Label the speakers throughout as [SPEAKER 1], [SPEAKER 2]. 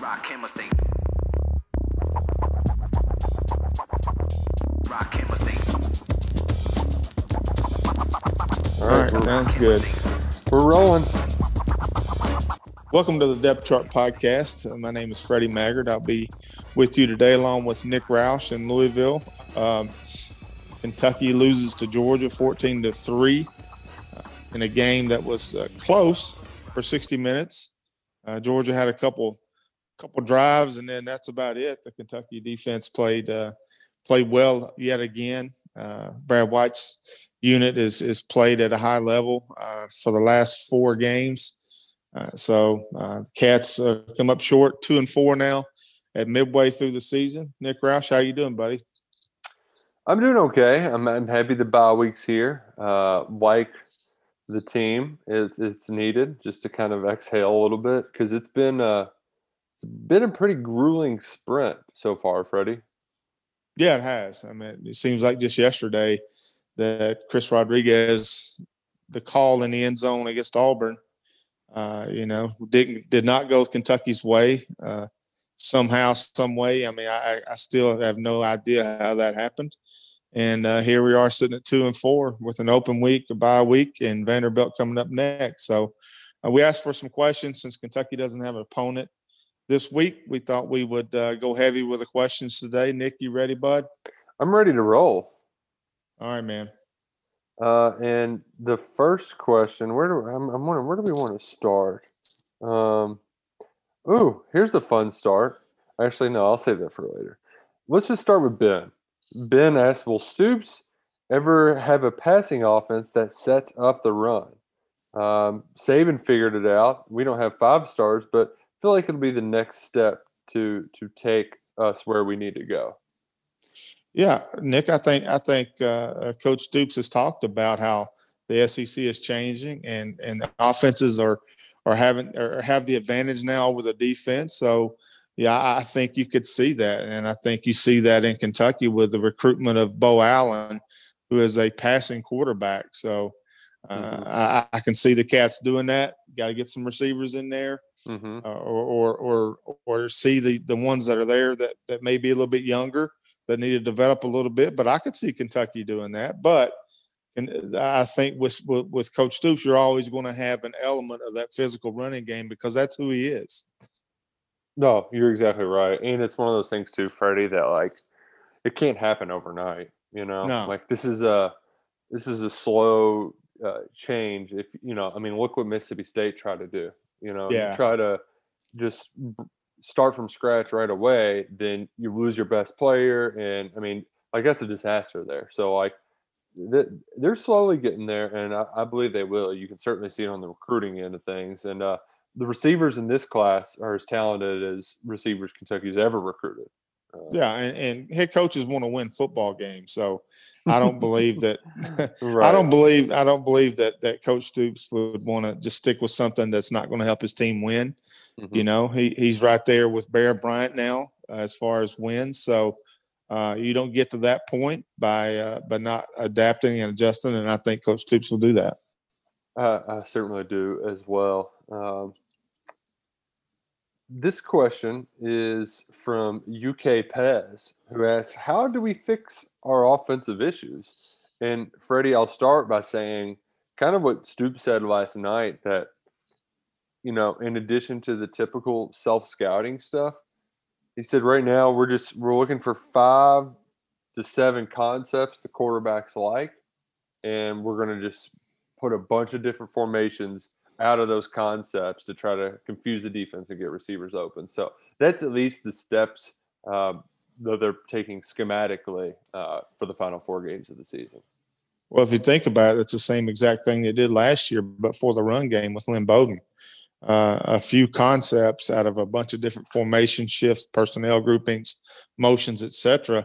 [SPEAKER 1] Rock State. Rock Hammer State.
[SPEAKER 2] All right, sounds good.
[SPEAKER 3] We're rolling.
[SPEAKER 2] Welcome to the Depth Chart Podcast. Uh, My name is Freddie Maggard. I'll be with you today along with Nick Roush in Louisville. Um, Kentucky loses to Georgia 14 to 3 uh, in a game that was uh, close for 60 minutes. Uh, Georgia had a couple couple drives and then that's about it. The Kentucky defense played uh, played well yet again. Uh, Brad White's unit is is played at a high level uh, for the last four games. Uh, so uh, Cats uh, come up short, two and four now at midway through the season. Nick Roush, how you doing, buddy?
[SPEAKER 3] I'm doing okay. I'm, I'm happy the bye week's here. Like the team, it's it's needed just to kind of exhale a little bit because it's been it's been a pretty grueling sprint so far, Freddie.
[SPEAKER 2] Yeah, it has. I mean, it seems like just yesterday that Chris Rodriguez, the call in the end zone against Auburn, uh, you know, didn't did not go Kentucky's way. Uh, somehow, some way. I mean, I, I still have no idea how that happened. And uh, here we are sitting at two and four with an open week, a bye week, and Vanderbilt coming up next. So uh, we asked for some questions since Kentucky doesn't have an opponent this week. We thought we would uh, go heavy with the questions today. Nick, you ready, bud?
[SPEAKER 3] I'm ready to roll.
[SPEAKER 2] All right, man.
[SPEAKER 3] Uh, and the first question, where do I'm, I'm wondering where do we want to start? Um, ooh, here's a fun start. Actually, no, I'll save that for later. Let's just start with Ben. Ben asked, "Will Stoops ever have a passing offense that sets up the run?" Um, Saban figured it out. We don't have five stars, but feel like it'll be the next step to to take us where we need to go.
[SPEAKER 2] Yeah, Nick, I think I think uh, Coach Stoops has talked about how the SEC is changing and and the offenses are are having or have the advantage now over the defense. So yeah, I think you could see that, and I think you see that in Kentucky with the recruitment of Bo Allen, who is a passing quarterback. So uh,
[SPEAKER 3] Mhm.
[SPEAKER 2] I, I can see the Cats doing that. Got to get some receivers in there
[SPEAKER 3] Mm-hmm.
[SPEAKER 2] uh, or, or or or see the the ones that are there that that may be a little bit younger that need to develop a little bit. But I could see Kentucky doing that. But and I think with with, with Coach Stoops, you're always going to have an element of that physical running game because that's who he is.
[SPEAKER 3] No, you're exactly right. And it's one of those things too, Freddie, that like it can't happen overnight. You know,
[SPEAKER 2] No.
[SPEAKER 3] like this is a this is a slow uh, change. If you know, I mean, look what Mississippi State tried to do. You know,
[SPEAKER 2] Yeah.
[SPEAKER 3] you try to just start from scratch right away, then you lose your best player, and I mean, like that's a disaster there. So like. They're slowly getting there, and I, I believe they will. You can certainly see it on the recruiting end of things, and uh, the receivers in this class are as talented as receivers Kentucky's ever recruited. Uh,
[SPEAKER 2] Yeah, and, and head coaches want to win football games, so I don't believe that. I don't believe I don't believe that that Coach Stoops would want to just stick with something that's not going to help his team win.
[SPEAKER 3] Mhm.
[SPEAKER 2] You know, he he's right there with Bear Bryant now uh, as far as wins. So uh, you don't get to that point by uh, by not adapting and adjusting, and I think Coach Stoops will do that.
[SPEAKER 3] I, I certainly do as well. Um, this question is from UK Pez, who asks, "How do we fix our offensive issues?" And Freddie, I'll start by saying, kind of what Stoops said last night that, you know, in addition to the typical self scouting stuff, he said right now we're just we're looking for five to seven concepts the quarterbacks like, and we're going to just put a bunch of different formations out of those concepts to try to confuse the defense and get receivers open. So that's at least the steps uh, that they're taking schematically uh, for the final four games of the season.
[SPEAKER 2] Well, if you think about it, it's the same exact thing they did last year, but for the run game with Lynn Bowden. Uh, a few concepts out of a bunch of different formation shifts, personnel groupings, motions, etc.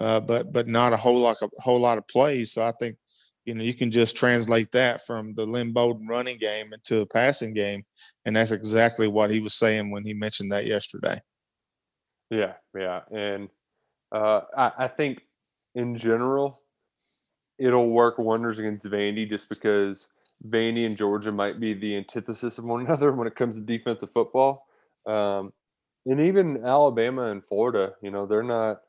[SPEAKER 2] Uh, but but not a whole lot of whole lot of plays. So I think you know you can just translate that from the Lynn Bowden running game into a passing game, and that's exactly what he was saying when he mentioned that yesterday.
[SPEAKER 3] Yeah, yeah, and uh, I, I think in general, it'll work wonders against Vandy just because Vandy and Georgia might be the antithesis of one another when it comes to defensive football. Um, and even Alabama and Florida, you know, they're not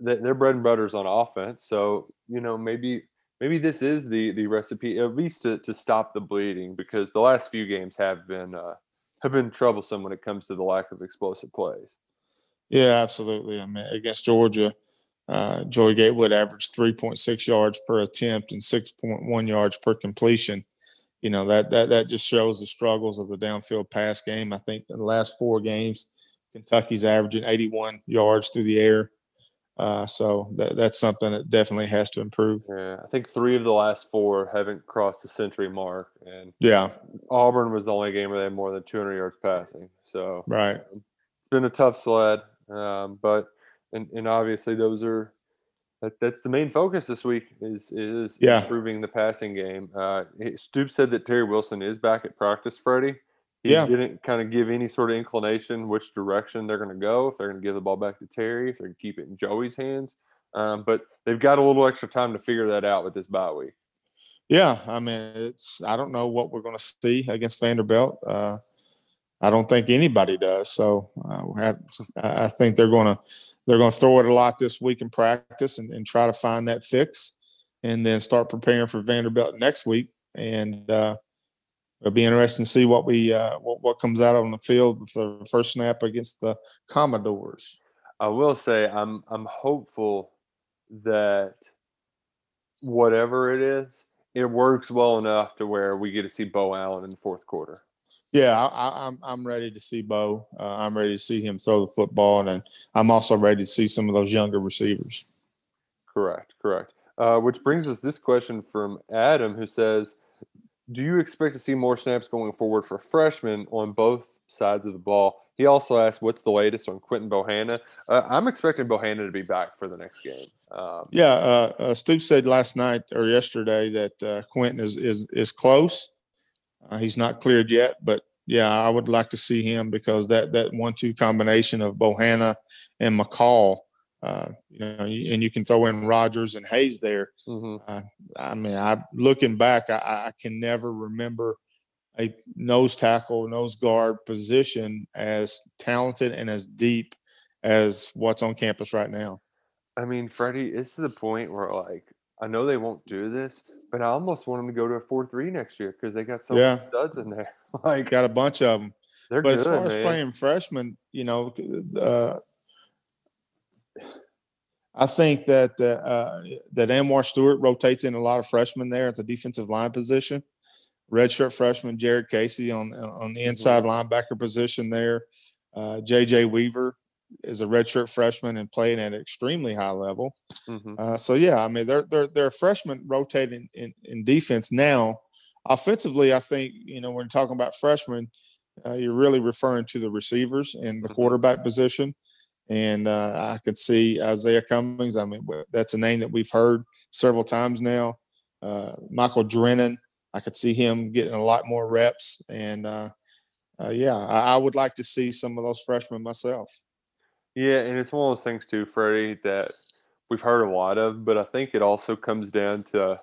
[SPEAKER 3] their bread and butters on offense. So you know, maybe maybe this is the the recipe at least to to stop the bleeding because the last few games have been uh, have been troublesome when it comes to the lack of explosive plays.
[SPEAKER 2] Yeah, absolutely. I mean, against Georgia, uh, Joey Gatewood averaged 3.6 yards per attempt and 6.1 yards per completion. You know that that that just shows the struggles of the downfield pass game. I think in the last four games, Kentucky's averaging 81 yards through the air. Uh, so that, that's something that definitely has to improve.
[SPEAKER 3] Yeah, I think three of the last four haven't crossed the century mark, and
[SPEAKER 2] yeah,
[SPEAKER 3] Auburn was the only game where they had more than 200 yards passing. So
[SPEAKER 2] right,
[SPEAKER 3] um, it's been a tough sled, um, but and and obviously those are that, that's the main focus this week is is
[SPEAKER 2] yeah.
[SPEAKER 3] improving the passing game. Uh, Stoop said that Terry Wilson is back at practice, Freddie. He
[SPEAKER 2] yeah.
[SPEAKER 3] didn't kind of give any sort of inclination which direction they're going to go. If they're going to give the ball back to Terry, if they're going to keep it in Joey's hands. Um, but they've got a little extra time to figure that out with this bye week.
[SPEAKER 2] Yeah, I mean, it's I don't know what we're going to see against Vanderbilt. Uh, I don't think anybody does. So uh, have, I think they're going to they're going to throw it a lot this week in practice and, and, try to find that fix, and then start preparing for Vanderbilt next week. And uh, it'll be interesting to see what we uh, what, what comes out on the field with the first snap against the Commodores.
[SPEAKER 3] I will say I'm I'm hopeful that whatever it is, it works well enough to where we get to see Bo Allen in the fourth quarter.
[SPEAKER 2] Yeah, I, am I'm, I'm ready to see Bo. Uh, I'm ready to see him throw the football, and I'm also ready to see some of those younger receivers.
[SPEAKER 3] Correct, correct. Uh, which brings us this question from Adam, who says, do you expect to see more snaps going forward for freshmen on both sides of the ball? He also asked, "What's the latest on Quinton Bohanna?" Uh, I'm expecting Bohanna to be back for the next game.
[SPEAKER 2] Um, yeah, uh, uh, said last night or yesterday that uh, Quinton is is is close. Uh, he's not cleared yet, but yeah, I would like to see him because that that one-two combination of Bohanna and McCall uh, you know, and you can throw in Rogers and Hayes there. Mm-hmm. Uh, I mean, I looking back, I, I, can never remember a nose tackle, nose guard position as talented and as deep as what's on campus right now.
[SPEAKER 3] I mean, Freddie, it's to the point where like I know they won't do this, but I almost want them to go to a four-three next year because they got so yeah. many studs in there. like,
[SPEAKER 2] got a bunch of them. They're but good, as far man. as playing freshmen, you know, uh, I think that uh, that Anwar Stewart rotates in a lot of freshmen there at the defensive line position. Redshirt freshman Jared Casey on on the inside linebacker position there. Uh, JJ Weaver is a redshirt freshman and playing at an extremely high level. Mm-hmm. Uh, so yeah, I mean they're they're they're freshmen rotating in, in defense now. Offensively, I think you know when talking about freshmen, uh, you're really referring to the receivers and the mm-hmm. quarterback position. And uh, I could see Izayah Cummings. I mean, that's a name that we've heard several times now. Uh, Michael Drennen, I could see him getting a lot more reps. And uh, uh, yeah, I, I, would like to see some of those freshmen myself.
[SPEAKER 3] Yeah, and it's one of those things too, Freddie, that we've heard a lot of, but I think it also comes down to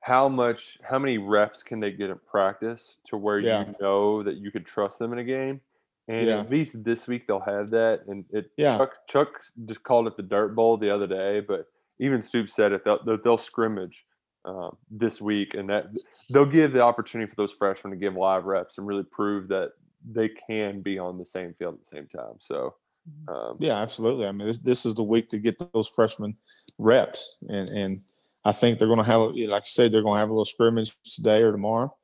[SPEAKER 3] how much, how many reps can they get in practice to where yeah. you know that you could trust them in a game. And yeah. at least this week they'll have that. And it
[SPEAKER 2] yeah.
[SPEAKER 3] Chuck, Chuck just called it the Dirt Bowl the other day, but even Stoops said it. They'll, they'll scrimmage um, this week, and that they'll give the opportunity for those freshmen to give live reps and really prove that they can be on the same field at the same time. So,
[SPEAKER 2] mm-hmm. um, yeah, absolutely. I mean, this this is the week to get those freshmen reps, and and I think they're going to have, like I said, they're going to have a little scrimmage today or tomorrow,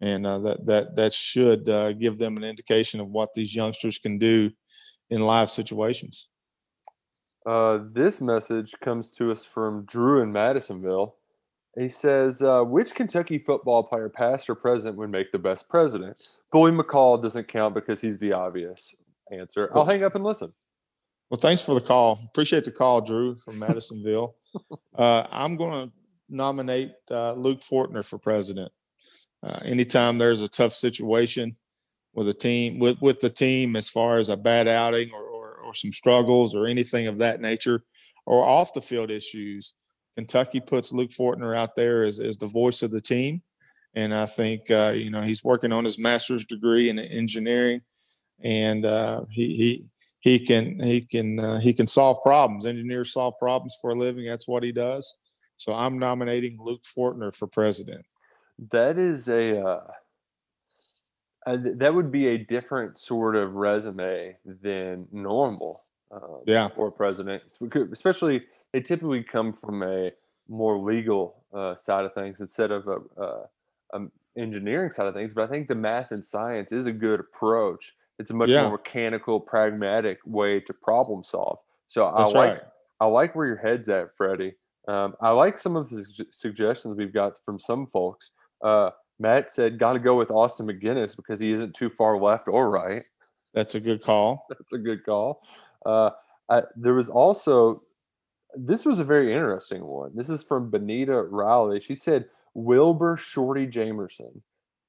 [SPEAKER 2] and uh, that that that should uh, give them an indication of what these youngsters can do in live situations.
[SPEAKER 3] Uh, this message comes to us from Drew in Madisonville. He says, uh, "Which Kentucky football player, past or present, would make the best president?" Billy McCall doesn't count because he's the obvious answer. I'll hang up and listen.
[SPEAKER 2] Well, thanks for the call. Appreciate the call, Drew from Madisonville. Uh, I'm going to nominate uh, Luke Fortner for president. Uh, anytime there's a tough situation with a team with with the team as far as a bad outing or, or, or some struggles or anything of that nature or off the field issues, Kentucky puts Luke Fortner out there as, as the voice of the team. And I think, uh, you know, he's working on his master's degree in engineering. and uh, he he he can he can uh, he can solve problems. Engineers solve problems for a living. That's what he does. So I'm nominating Luke Fortner for president.
[SPEAKER 3] That is a uh, uh, that would be a different sort of resume than normal. Uh,
[SPEAKER 2] Yeah.
[SPEAKER 3] for president, especially they typically come from a more legal uh, side of things instead of a, a, a engineering side of things. But I think the math and science is a good approach. It's a much
[SPEAKER 2] Yeah.
[SPEAKER 3] more mechanical, pragmatic way to problem solve. So I like
[SPEAKER 2] right.
[SPEAKER 3] I like where your head's at, Freddie. Um, I like some of the sug- suggestions we've got from some folks. Uh, Matt said, "Got to go with Austin MacGinnis because he isn't too far left or right."
[SPEAKER 2] That's a good call.
[SPEAKER 3] That's a good call. Uh, I, there was also this was a very interesting one. This is from Benita Riley. She said Wilbur Shorty Jamerson.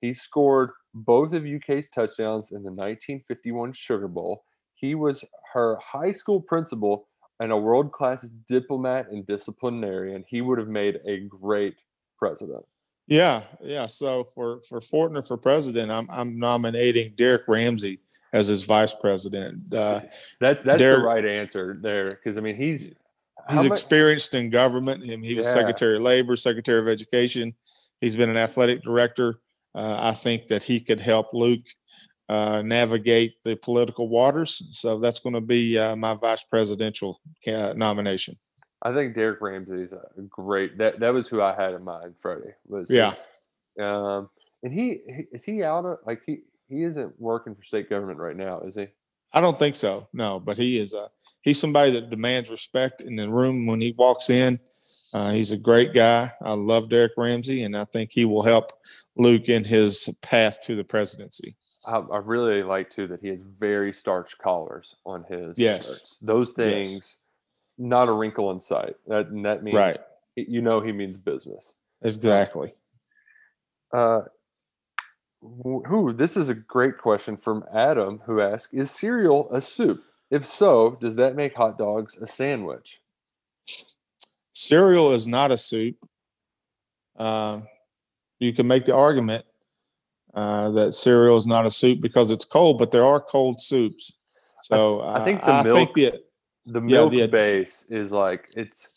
[SPEAKER 3] He scored both of UK's touchdowns in the 1951 Sugar Bowl. He was her high school principal and a world class diplomat and disciplinarian. He would have made a great president.
[SPEAKER 2] Yeah, yeah. So for for Fortner for president, I'm I'm nominating Derrick Ramsey as his vice president. Uh,
[SPEAKER 3] That's that's
[SPEAKER 2] Derrick-
[SPEAKER 3] the right answer there because I mean he's
[SPEAKER 2] he's
[SPEAKER 3] mu-
[SPEAKER 2] experienced in government. Him, he was
[SPEAKER 3] Yeah.
[SPEAKER 2] Secretary of Labor, Secretary of Education. He's been an athletic director. Uh, I think that he could help Luke uh, navigate the political waters. So that's going to be uh, my vice presidential nomination.
[SPEAKER 3] I think Derrick Ramsey's a great. That that was who I had in mind. Freddie was.
[SPEAKER 2] Yeah.
[SPEAKER 3] Um, and he he- is he out of like he he isn't working for state government right now, is he?
[SPEAKER 2] I don't think so. No, but he is a he's somebody that demands respect in the room when he walks in. Uh, he's a great guy. I love Derrick Ramsey, and I think he will help Luke in his path to the presidency.
[SPEAKER 3] I, I really like too that he has very starched collars on his
[SPEAKER 2] Yes.
[SPEAKER 3] shirts. Those
[SPEAKER 2] Yes.
[SPEAKER 3] Not a wrinkle in sight. That and that means
[SPEAKER 2] Right.
[SPEAKER 3] You know he means business.
[SPEAKER 2] Exactly.
[SPEAKER 3] Uh, who? This is a great question from Adam, who asks: Is cereal a soup? If so, does that make hot dogs a sandwich?
[SPEAKER 2] Cereal is not a soup. Uh, you can make the argument uh, that cereal is not a soup because it's cold, but there are cold soups. So
[SPEAKER 3] I
[SPEAKER 2] uh,
[SPEAKER 3] think the
[SPEAKER 2] I think
[SPEAKER 3] milk-
[SPEAKER 2] the
[SPEAKER 3] the
[SPEAKER 2] Yeah,
[SPEAKER 3] milk
[SPEAKER 2] the-
[SPEAKER 3] base is like it's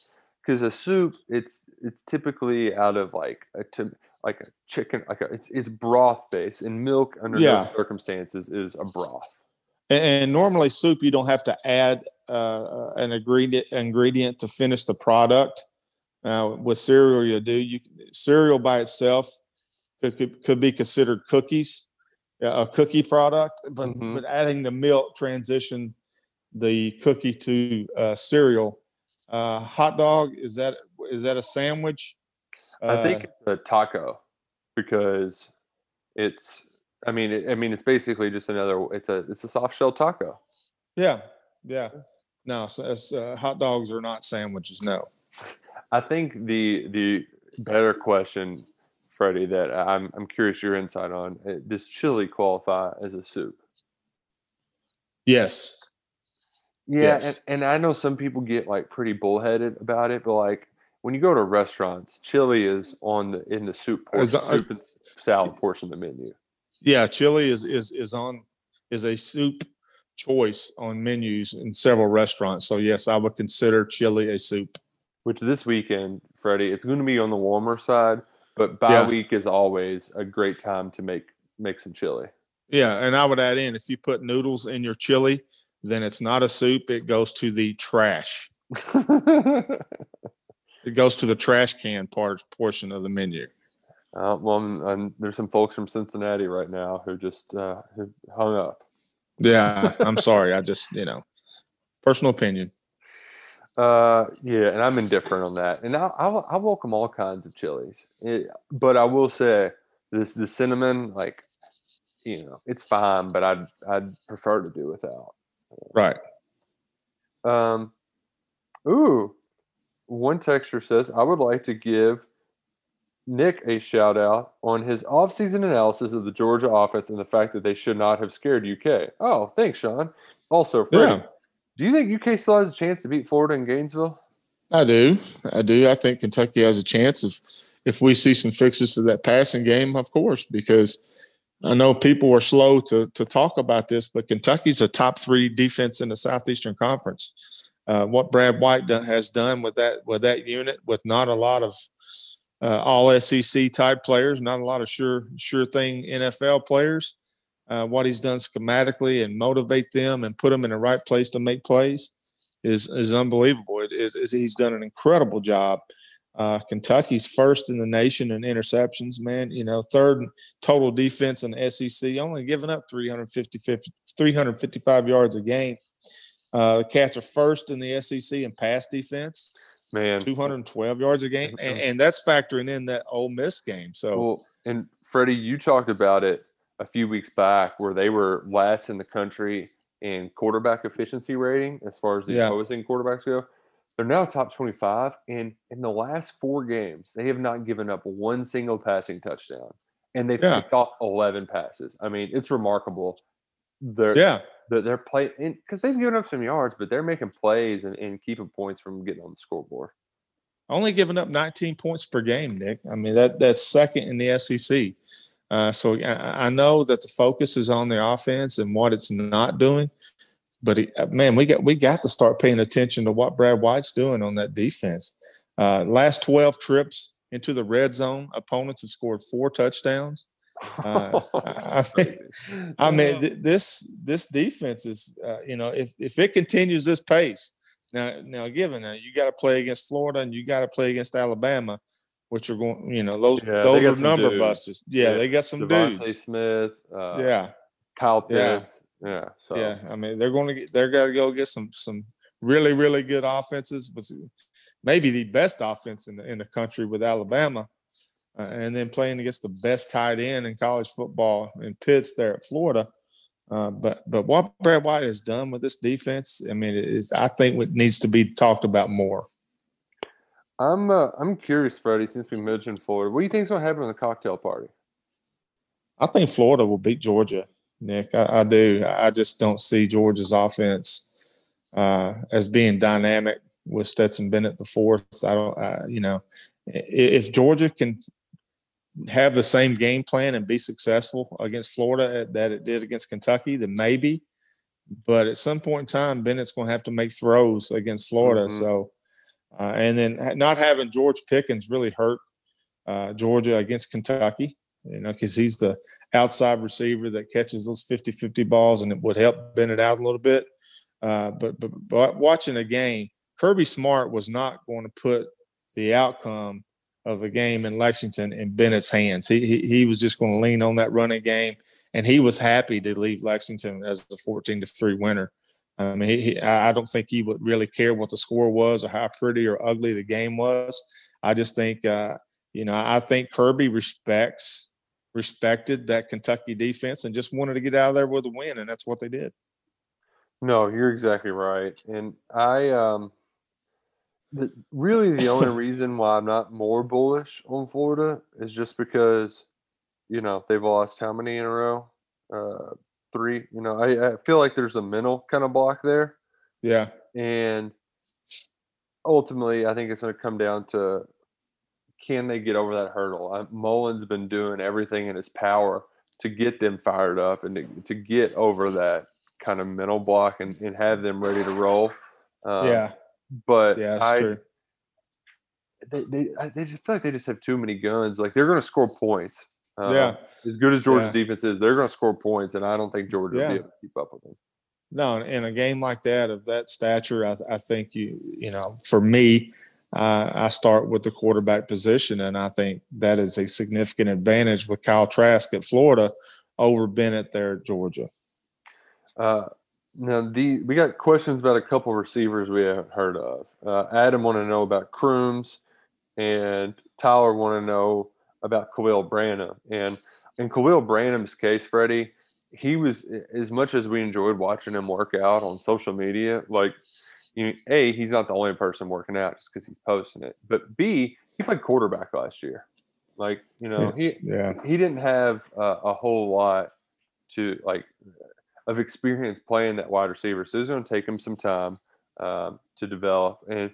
[SPEAKER 3] because a soup it's it's typically out of like a to, like a chicken like a, it's it's broth base and milk under
[SPEAKER 2] Yeah.
[SPEAKER 3] those circumstances is a broth
[SPEAKER 2] And, and normally soup, you don't have to add uh, an ingredient ingredient to finish the product. Uh, with cereal, you do. You cereal by itself could could, could be considered cookies, uh, a cookie product, but
[SPEAKER 3] Mhm.
[SPEAKER 2] but adding the milk transition the cookie to uh, cereal. Uh, hot dog is that is that a sandwich?
[SPEAKER 3] i think
[SPEAKER 2] Uh,
[SPEAKER 3] it's a taco because it's i mean it, i mean it's basically just another it's a it's a soft shell taco
[SPEAKER 2] yeah, yeah. No, uh, hot dogs are not sandwiches. No.
[SPEAKER 3] i think the the better question freddie that i'm i'm curious your insight on uh, does chili qualify as a soup
[SPEAKER 2] Yes.
[SPEAKER 3] Yeah,
[SPEAKER 2] Yes.
[SPEAKER 3] and, and I know some people get like pretty bullheaded about it, but like when you go to restaurants, chili is on the in the soup portion,
[SPEAKER 2] it- uh,
[SPEAKER 3] soup and salad portion of the menu.
[SPEAKER 2] Yeah, chili is is is on is a soup choice on menus in several restaurants. So yes, I would consider chili a soup.
[SPEAKER 3] Which this weekend, Freddie, it's going to be on the warmer side, but bye
[SPEAKER 2] Yeah.
[SPEAKER 3] week is always a great time to make make some chili.
[SPEAKER 2] Yeah, and I would add in if you put noodles in your chili, then it's not a soup. It goes to the trash. It goes to the trash can part portion of the menu.
[SPEAKER 3] Uh, well, I'm, I'm- there's some folks from Cincinnati right now who just uh, who hung up.
[SPEAKER 2] Yeah, I'm sorry. I just you know, personal opinion.
[SPEAKER 3] Uh, yeah, and I'm indifferent on that. And I, I, I welcome all kinds of chilies, It- but I will say this: the cinnamon, like, you know, it's fine, but I'd I'd prefer to do without.
[SPEAKER 2] Right.
[SPEAKER 3] Um, ooh, one texter says I would like to give Nick a shout out on his offseason analysis of the Georgia offense and the fact that they should not have scared UK. Oh, thanks, Sean. Also, Freddie,
[SPEAKER 2] Yeah.
[SPEAKER 3] do you think UK still has a chance to beat Florida in Gainesville?
[SPEAKER 2] I do. I do. I think Kentucky has a chance if if we see some fixes to that passing game, of course, because I know people are slow to to talk about this, but Kentucky's a top three defense in the Southeastern Conference. Uh, what Brad White done, has done with that with that unit, with not a lot of uh, all SEC type players, not a lot of sure sure thing NFL players. Uh, what he's done schematically and motivate them and put them in the right place to make plays is is unbelievable. It is, is he's done an incredible job. Uh, Kentucky's first in the nation in interceptions, man. You know, third total defense in the SEC, only giving up 350, 355 yards a game. Uh, the Cats are first in the SEC in pass defense,
[SPEAKER 3] man,
[SPEAKER 2] 212 yards a game, and, and that's factoring in that Ole Miss game. So,
[SPEAKER 3] well, and Freddie, you talked about it a few weeks back where they were last in the country in quarterback efficiency rating as far as the yeah. opposing quarterbacks go. They're now top 25. And in the last four games, they have not given up one single passing touchdown. And they've yeah. picked off 11 passes. I mean, it's remarkable. They're,
[SPEAKER 2] yeah.
[SPEAKER 3] They're, they're playing because they've given up some yards, but they're making plays and, and keeping points from getting on the scoreboard.
[SPEAKER 2] Only giving up 19 points per game, Nick. I mean, that that's second in the SEC. Uh, so I, I, know that the focus is on the offense and what it's not doing, but it, uh, man, we got we got to start paying attention to what Brad White's doing on that defense. Uh, last twelve trips into the red zone, opponents have scored four touchdowns. Uh, I mean, I mean this this defense is uh, you know if if it continues this pace now now given that you got to play against Florida and you got to play against Alabama which are going, you know, those yeah, those are number dudes. busters. Yeah, yeah, they got some
[SPEAKER 3] DeVonta
[SPEAKER 2] dudes.
[SPEAKER 3] Smith. Uh,
[SPEAKER 2] yeah.
[SPEAKER 3] Kyle Pitts. Yeah. Yeah. So
[SPEAKER 2] yeah, I mean, they're going to get, they're going to go get some some really really good offenses, but maybe the best offense in the in the country with Alabama, uh, and then playing against the best tight end in college football in Pitts there at Florida. Uh, but but what Brad White has done with this defense, I mean, it is I think what needs to be talked about more.
[SPEAKER 3] I'm uh, I'm curious, Freddie. Since we mentioned Florida, what do you think's going to happen in the cocktail party?
[SPEAKER 2] I think Florida will beat Georgia, Nick. I, I do. I just don't see Georgia's offense uh, as being dynamic with Stetson Bennett the fourth. I don't. I, you know, if Georgia can have the same game plan and be successful against Florida that it did against Kentucky, then maybe. But at some point in time, Bennett's going to have to make throws against Florida. Mm-hmm. So uh, and then not having George Pickens really hurt uh, Georgia against Kentucky, you know, because he's the outside receiver that catches those 50 50 balls and it would help Bennett out a little bit. Uh, but, but, but watching the game, Kirby Smart was not going to put the outcome of the game in Lexington in Bennett's hands. He, he, he was just going to lean on that running game, and he was happy to leave Lexington as a 14 to 3 winner. I mean, he, he, I don't think he would really care what the score was or how pretty or ugly the game was. I just think, uh, you know, I think Kirby respects respected that Kentucky defense and just wanted to get out of there with a win, and that's what they did.
[SPEAKER 3] No, you're exactly right, and I um, the, really the only reason why I'm not more bullish on Florida is just because, you know, they've lost how many in a row? Uh, three. You know, I, I feel like there's a mental kind of block there.
[SPEAKER 2] Yeah.
[SPEAKER 3] And ultimately, I think it's going to come down to can they get over that hurdle? I, Mullen's been doing everything in his power to get them fired up and to, to get over that kind of mental block and, and have them ready to roll.
[SPEAKER 2] Um, yeah.
[SPEAKER 3] But
[SPEAKER 2] yeah, that's I, true.
[SPEAKER 3] They, they, they just feel like they just have too many guns. Like they're going to score points.
[SPEAKER 2] Uh, yeah.
[SPEAKER 3] As good as Georgia's yeah. defense is, they're going to score points, and I don't think Georgia yeah. will be able to keep up with them.
[SPEAKER 2] No, in a game like that of that stature, I, I think you you know for me, uh, I start with the quarterback position, and I think that is a significant advantage with Kyle Trask at Florida over Bennett there at Georgia.
[SPEAKER 3] Uh, now, the we got questions about a couple receivers we haven't heard of. Uh, Adam want to know about Crooms, and Tyler want to know about Khalil Branham. And in Khalil Branham's case, Freddie, he was as much as we enjoyed watching him work out on social media, like you know, A, he's not the only person working out just because he's posting it. But B, he played quarterback last year. Like, you know, he
[SPEAKER 2] yeah.
[SPEAKER 3] he didn't have uh, a whole lot to like of experience playing that wide receiver. So it's going to take him some time um, to develop. And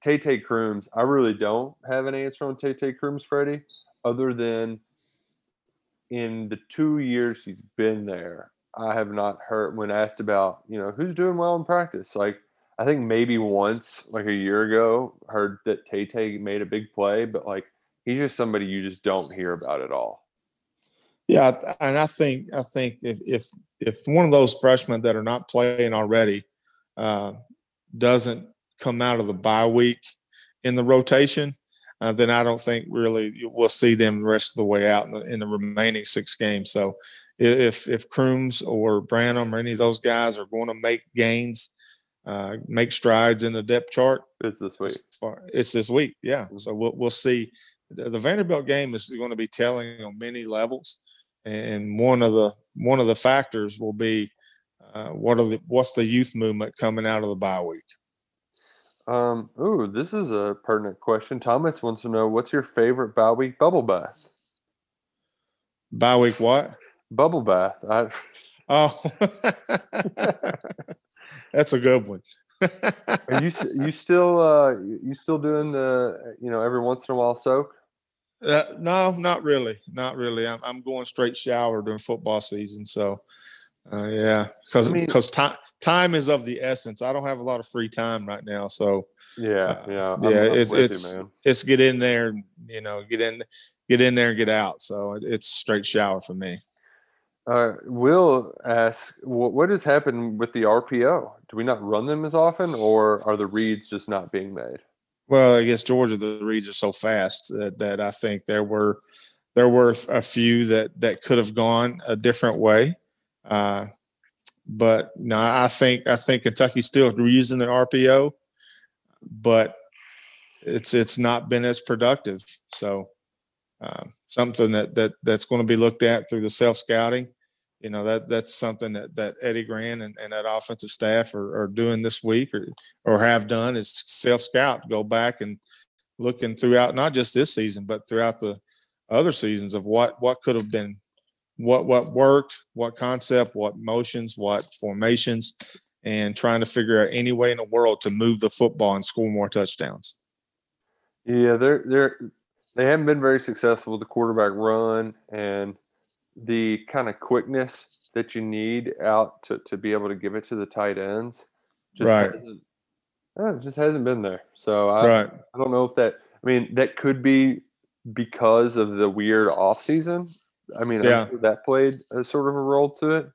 [SPEAKER 3] Tay Tay Crooms, I really don't have an answer on Tay Tay Crooms, Freddie other than in the two years he's been there, I have not heard when asked about you know who's doing well in practice. Like I think maybe once, like a year ago, heard that Tay Tay made a big play, but like he's just somebody you just don't hear about at all.
[SPEAKER 2] Yeah, and I think I think if if if one of those freshmen that are not playing already uh, doesn't come out of the bye week in the rotation, uh, then I don't think really we'll see them the rest of the way out in the, in the remaining six games. So if if Crooms or Branham or any of those guys are going to make gains, uh, make strides in the depth chart,
[SPEAKER 3] it's this week.
[SPEAKER 2] It's this week, yeah. Mm-hmm. So we'll we'll see. The, the Vanderbilt game is going to be telling on many levels, and one of the one of the factors will be uh, what are the what's the youth movement coming out of the bye week.
[SPEAKER 3] Um, ooh, this is a pertinent question. Thomas wants to know what's your favorite bye week bubble bath?
[SPEAKER 2] Bye week what?
[SPEAKER 3] Bubble bath. I...
[SPEAKER 2] Oh, that's a good one.
[SPEAKER 3] Are you you still uh you still doing the you know every once in a while soak?
[SPEAKER 2] Uh, no, not really, not really. I'm I'm going straight shower during football season, so uh, yeah, because because I mean, time time is of the essence. I don't have a lot of free time right now, so
[SPEAKER 3] yeah, uh, yeah,
[SPEAKER 2] I'm, yeah. I'm it's it's you, it's get in there, you know, get in, get in there and get out. So it's straight shower for me.
[SPEAKER 3] Uh, Will ask, what, what has happened with the RPO? Do we not run them as often, or are the reads just not being made?
[SPEAKER 2] Well, I guess Georgia, the reads are so fast that, that I think there were there were a few that that could have gone a different way. Uh, but no, I think I think Kentucky's still using the RPO, but it's it's not been as productive. So uh, something that that that's going to be looked at through the self scouting. You know that that's something that that Eddie Gran and, and that offensive staff are, are doing this week or or have done is self scout, go back and looking throughout not just this season but throughout the other seasons of what what could have been what what worked, what concept, what motions, what formations, and trying to figure out any way in the world to move the football and score more touchdowns.
[SPEAKER 3] Yeah, they're they're they haven't been very successful with the quarterback run and the kind of quickness that you need out to, to be able to give it to the tight ends.
[SPEAKER 2] Just right.
[SPEAKER 3] Hasn't, uh, just hasn't been there. So I,
[SPEAKER 2] right.
[SPEAKER 3] I don't know if that, I mean, that could be because of the weird off season I mean, yeah. Sure that played a sort of a role to it.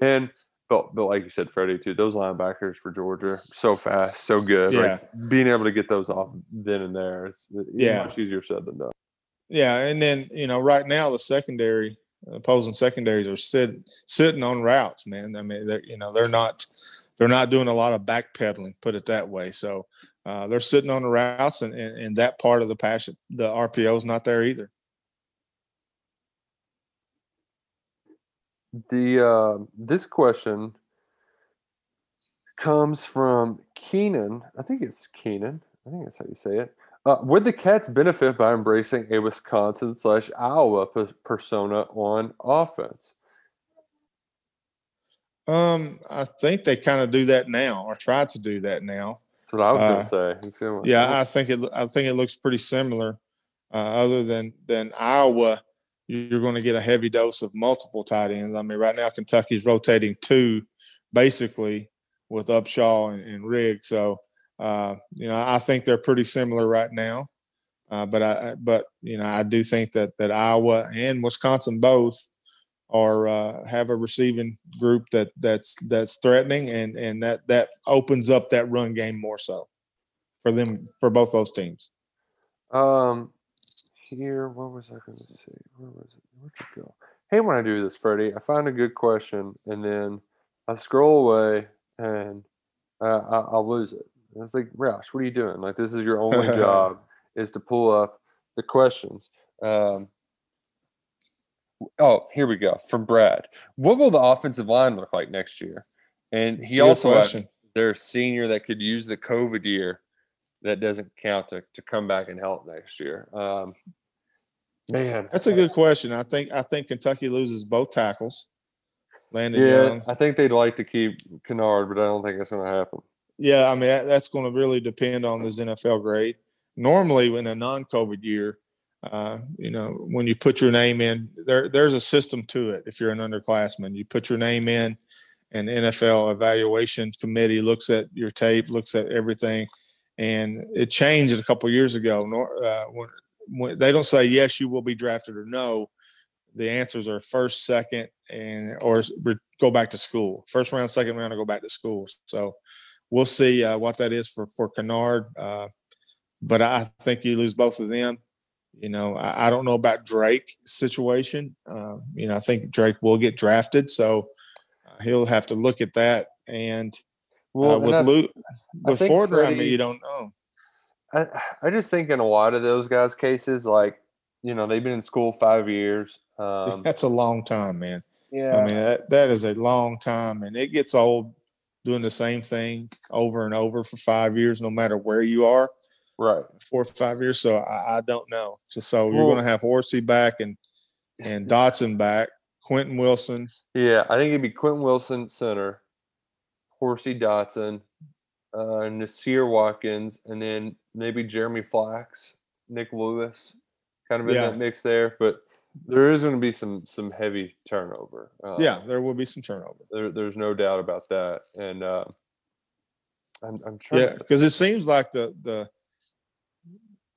[SPEAKER 3] And but but like you said, Freddie too, those linebackers for Georgia so fast, so good.
[SPEAKER 2] Yeah.
[SPEAKER 3] Like being able to get those off then and there, it's, it's yeah. much easier said than done.
[SPEAKER 2] Yeah, and then you know, right now the secondary opposing secondaries are sit, sitting on routes, man. I mean, they're you know they're not they're not doing a lot of backpedaling, put it that way. So uh, they're sitting on the routes, and, and, and that part of the passion, the RPO is not there either.
[SPEAKER 3] The uh, this question comes from Keenan. I think it's Keenan. I think that's how you say it. Uh, would the Cats benefit by embracing a Wisconsin slash Iowa persona on offense?
[SPEAKER 2] Um, I think they kind of do that now, or try to do that now.
[SPEAKER 3] That's what I was uh, going to say.
[SPEAKER 2] Yeah, I think it. I think it looks pretty similar. Uh, other than than Iowa, you're going to get a heavy dose of multiple tight ends. I mean, right now Kentucky's rotating two, basically with Upshaw and, and Riggs. So, uh, you know, I think they're pretty similar right now. Uh, but I, but you know, I do think that that Iowa and Wisconsin both are uh, have a receiving group that that's that's threatening, and and that that opens up that run game more so for them for both those teams.
[SPEAKER 3] Um, here. What was I going to say? Where was it? Where'd it go? Hey, when I do this, Freddie, I find a good question and then I scroll away and uh, I, will lose it. And it's like, Roush, what are you doing? Like, this is your only job is to pull up the questions. Um, oh, here we go from Brad. What will the offensive line look like next year? And he also asked their senior that could use the COVID year that doesn't count to, to come back and help next year. Um, Man,
[SPEAKER 2] that's a good question. I think I think Kentucky loses both tackles.
[SPEAKER 3] Landon yeah, Young. I think they'd like to keep Kinnard, but I don't think it's going to happen.
[SPEAKER 2] Yeah, I mean that, that's going to really depend on this NFL grade. Normally, in a non-COVID year, uh, you know, when you put your name in, there there's a system to it. If you're an underclassman, you put your name in, and NFL evaluation committee looks at your tape, looks at everything, and it changed a couple years ago. Uh, when, they don't say yes, you will be drafted or no, the answers are first, second, and or go back to school. First round, second round, or go back to school. So we'll see uh, what that is for for Kinnard. Uh, but I think you lose both of them. You know, I, I don't know about Drake situation. Uh, you know, I think Drake will get drafted, so uh, he'll have to look at that. And uh, well, with and Luke, with Fortner, I mean, you don't know.
[SPEAKER 3] I, I just think in a lot of those guys' cases, like you know, they've been in school five years.
[SPEAKER 2] Um, That's a long time, man.
[SPEAKER 3] Yeah,
[SPEAKER 2] I mean that that is a long time, and it gets old doing the same thing over and over for five years, no matter where you are
[SPEAKER 3] right
[SPEAKER 2] four or five years. So I, I don't know. So, so well, you're going to have Horsey back and and Dotson back, Quentin Wilson.
[SPEAKER 3] Yeah, I think it'd be Quentin Wilson center, Horsey Dotson, uh, Nasir Watkins, and then maybe Jeremy Flax, Nick Lewis, kind of in yeah. that mix there. But there is going to be some some heavy turnover.
[SPEAKER 2] Um, yeah, there will be some turnover.
[SPEAKER 3] There, there's no doubt about that. And uh, I'm, I'm trying.
[SPEAKER 2] Yeah, because it seems like the the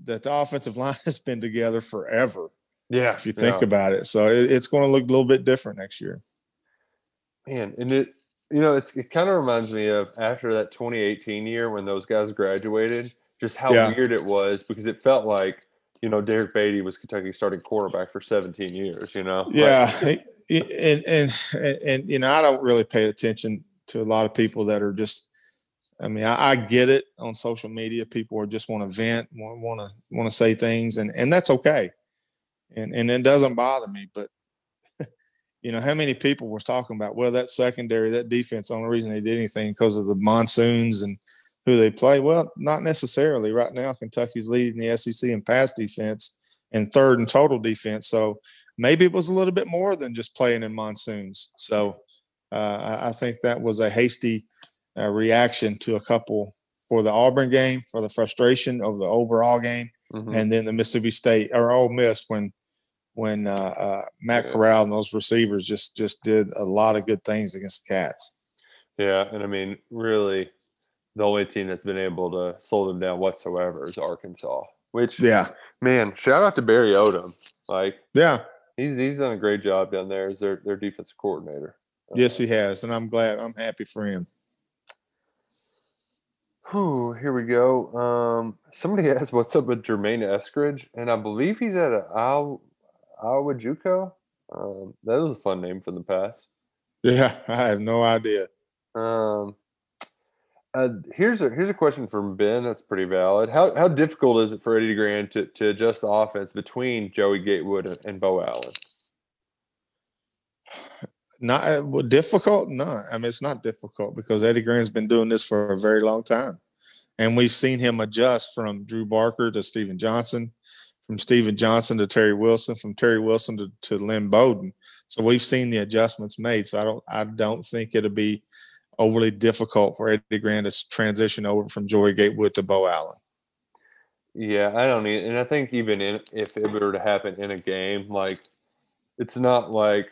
[SPEAKER 2] that the offensive line has been together forever.
[SPEAKER 3] Yeah,
[SPEAKER 2] if you think
[SPEAKER 3] yeah.
[SPEAKER 2] about it, so it, it's going to look a little bit different next year.
[SPEAKER 3] Man, and it you know it's it kind of reminds me of after that 2018 year when those guys graduated, just how yeah. weird it was because it felt like you know Derrick Baity was Kentucky's starting quarterback for 17 years. You know,
[SPEAKER 2] yeah, like, and, and and and you know I don't really pay attention to a lot of people that are just I mean, I, I, get it on social media. People are just want to vent, want to want to say things, and and that's okay, and and it doesn't bother me. But you know, how many people were talking about? Well, that secondary, that defense, the only reason they did anything because of the monsoons and who they play. Well, not necessarily. Right now, Kentucky's leading the SEC in pass defense and third in total defense. So maybe it was a little bit more than just playing in monsoons. So uh, I think that was a hasty uh, reaction to a couple for the Auburn game, for the frustration of the overall game, mm-hmm. and then the Mississippi State or Ole Miss when when uh, uh, Matt. Corral and those receivers just just did a lot of good things against the Cats.
[SPEAKER 3] Yeah, and I mean, really, the only team that's been able to slow them down whatsoever is Arkansas. Which,
[SPEAKER 2] yeah,
[SPEAKER 3] man, shout out to Barry Odom. Like,
[SPEAKER 2] yeah,
[SPEAKER 3] he's he's done a great job down there as their their defensive coordinator.
[SPEAKER 2] Yes, he has, and I'm glad. I'm happy for him.
[SPEAKER 3] Whew, here we go. Um, somebody asked what's up with Jermaine Eskridge, and I believe he's at a Al Awajuco. Um, that was a fun name from the past.
[SPEAKER 2] Yeah, I have no idea.
[SPEAKER 3] Um, uh, here's a here's a question from Ben that's pretty valid. How how difficult is it for Eddie Gran to, to adjust the offense between Joey Gatewood and, Bo Allen?
[SPEAKER 2] Not uh, well, difficult. No, I mean it's not difficult because Eddie Gran's been doing this for a very long time, and we've seen him adjust from Drew Barker to Stephen Johnson, from Stephen Johnson to Terry Wilson, from Terry Wilson to, to Lynn Bowden. So we've seen the adjustments made. So I don't I don't think it'll be overly difficult for Eddie Gran to transition over from Joey Gatewood to Bo Allen.
[SPEAKER 3] Yeah, I don't need, and I think even in, if it were to happen in a game, like it's not like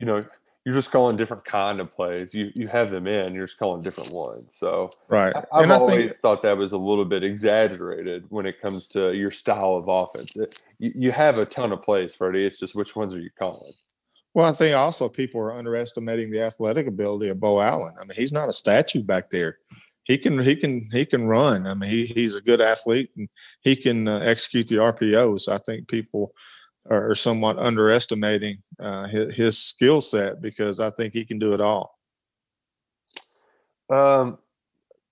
[SPEAKER 3] you know you're just calling different kind of plays. You you have them in, you're just calling different ones. So
[SPEAKER 2] right,
[SPEAKER 3] I, have always think, thought that was a little bit exaggerated when it comes to your style of offense. It, you, you have a ton of plays, Freddie. It's just which ones are you calling?
[SPEAKER 2] Well, I think also people are underestimating the athletic ability of Bo Allen. I mean, he's not a statue back there. He can he can he can run. I mean, he, he's a good athlete and he can uh, execute the RPOs. I think people are somewhat underestimating uh, his, his skill set because I think he can do it all.
[SPEAKER 3] Um,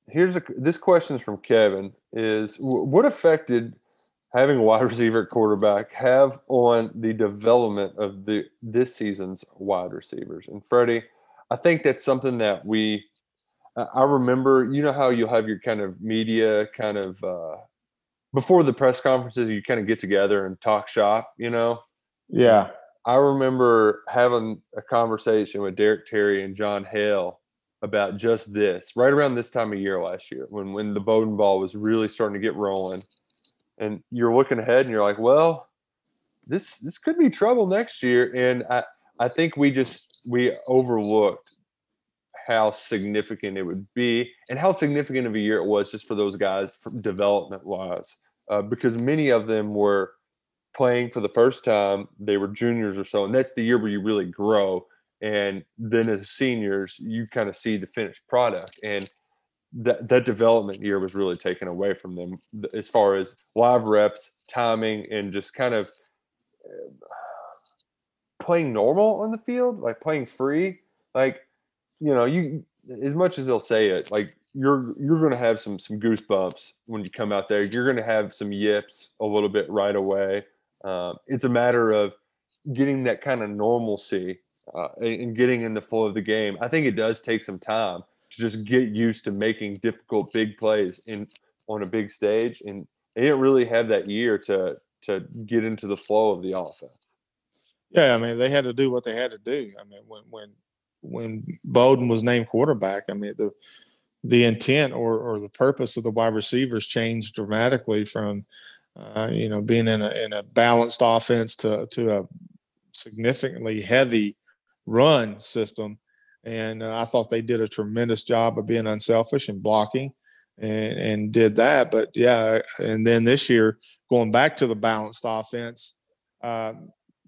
[SPEAKER 3] here's a this question is from Kevin: Is what affected having a wide receiver at quarterback have on the development of the this season's wide receivers? And Freddie, I think that's something that we. I remember, you know how you'll have your kind of media kind of uh, before the press conferences, you kind of get together and talk shop, you know?
[SPEAKER 2] Yeah.
[SPEAKER 3] I remember having a conversation with Derek Terry and Jon Hale about just this right around this time of year last year when when the Bowden ball was really starting to get rolling. And you're looking ahead and you're like, well, this this could be trouble next year. And I I think we just we overlooked how significant it would be and how significant of a year it was just for those guys from development wise uh, because many of them were playing for the first time they were juniors or so and that's the year where you really grow and then as seniors you kind of see the finished product and that that development year was really taken away from them as far as live reps timing and just kind of uh, playing normal on the field like playing free like you know, you as much as they'll say it, like you're you're going to have some some goosebumps when you come out there. You're going to have some yips a little bit right away. Um, it's a matter of getting that kind of normalcy uh, and getting in the flow of the game. I think it does take some time to just get used to making difficult big plays in on a big stage, and they didn't really have that year to to get into the flow of the offense.
[SPEAKER 2] Yeah, I mean they had to do what they had to do. I mean when when when Bowden was named quarterback, I mean the the intent or or the purpose of the wide receivers changed dramatically from uh, you know being in a in a balanced offense to to a significantly heavy run system. And uh, I thought they did a tremendous job of being unselfish and blocking and, and did that. But yeah, and then this year going back to the balanced offense, uh,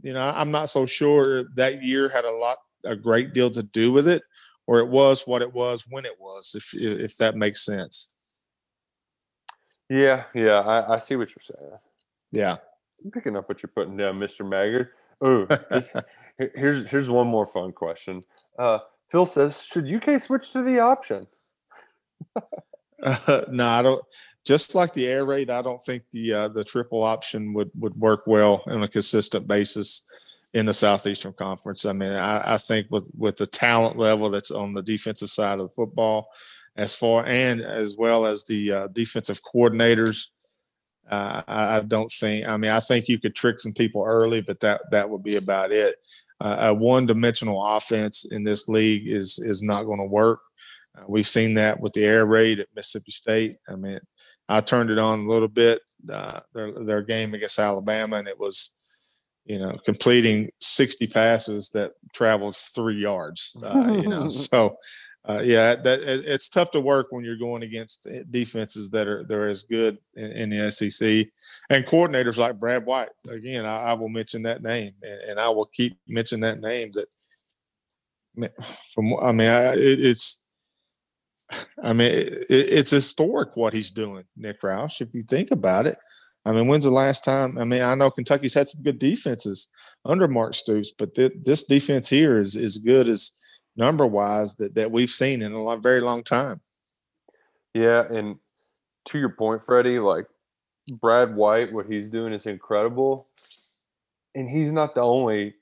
[SPEAKER 2] you know, I'm not so sure that year had a lot a great deal to do with it, or it was what it was when it was. If if that makes sense.
[SPEAKER 3] Yeah, yeah, I, I see what you're saying.
[SPEAKER 2] Yeah,
[SPEAKER 3] I'm picking up what you're putting down, Mister Maggard. Oh, here's here's one more fun question. Uh, Phil says, should UK switch to the option?
[SPEAKER 2] uh, no, I don't. Just like the air raid, I don't think the uh, the triple option would would work well on a consistent basis in the Southeastern Conference. I mean, I, I, think with with the talent level that's on the defensive side of the football, as far and as well as the uh, defensive coordinators, uh, I, I, don't think. I mean, I think you could trick some people early, but that that would be about it. Uh, a one-dimensional offense in this league is is not going to work. Uh, we've seen that with the air raid at Mississippi State. I mean, I turned it on a little bit uh, their their game against Alabama, and it was you know, completing 60 passes that traveled three yards, uh, you know, so, uh, yeah, that it's tough to work when you're going against eh, defenses that are they're as good in, in the SEC and coordinators like Brad White. Again, I, I will mention that name, and, and, I will keep mentioning that name. That from I mean, I, it, it's I mean, it, it's historic what he's doing, Nick Roush. If you think about it, I mean, when's the last time? I mean, I know Kentucky's had some good defenses under Mark Stoops, but th- this defense here is as good as number wise that, that we've seen in a lot, very long time.
[SPEAKER 3] Yeah, and to your point, Freddie, like Brad White, what he's doing is incredible, and he's not the only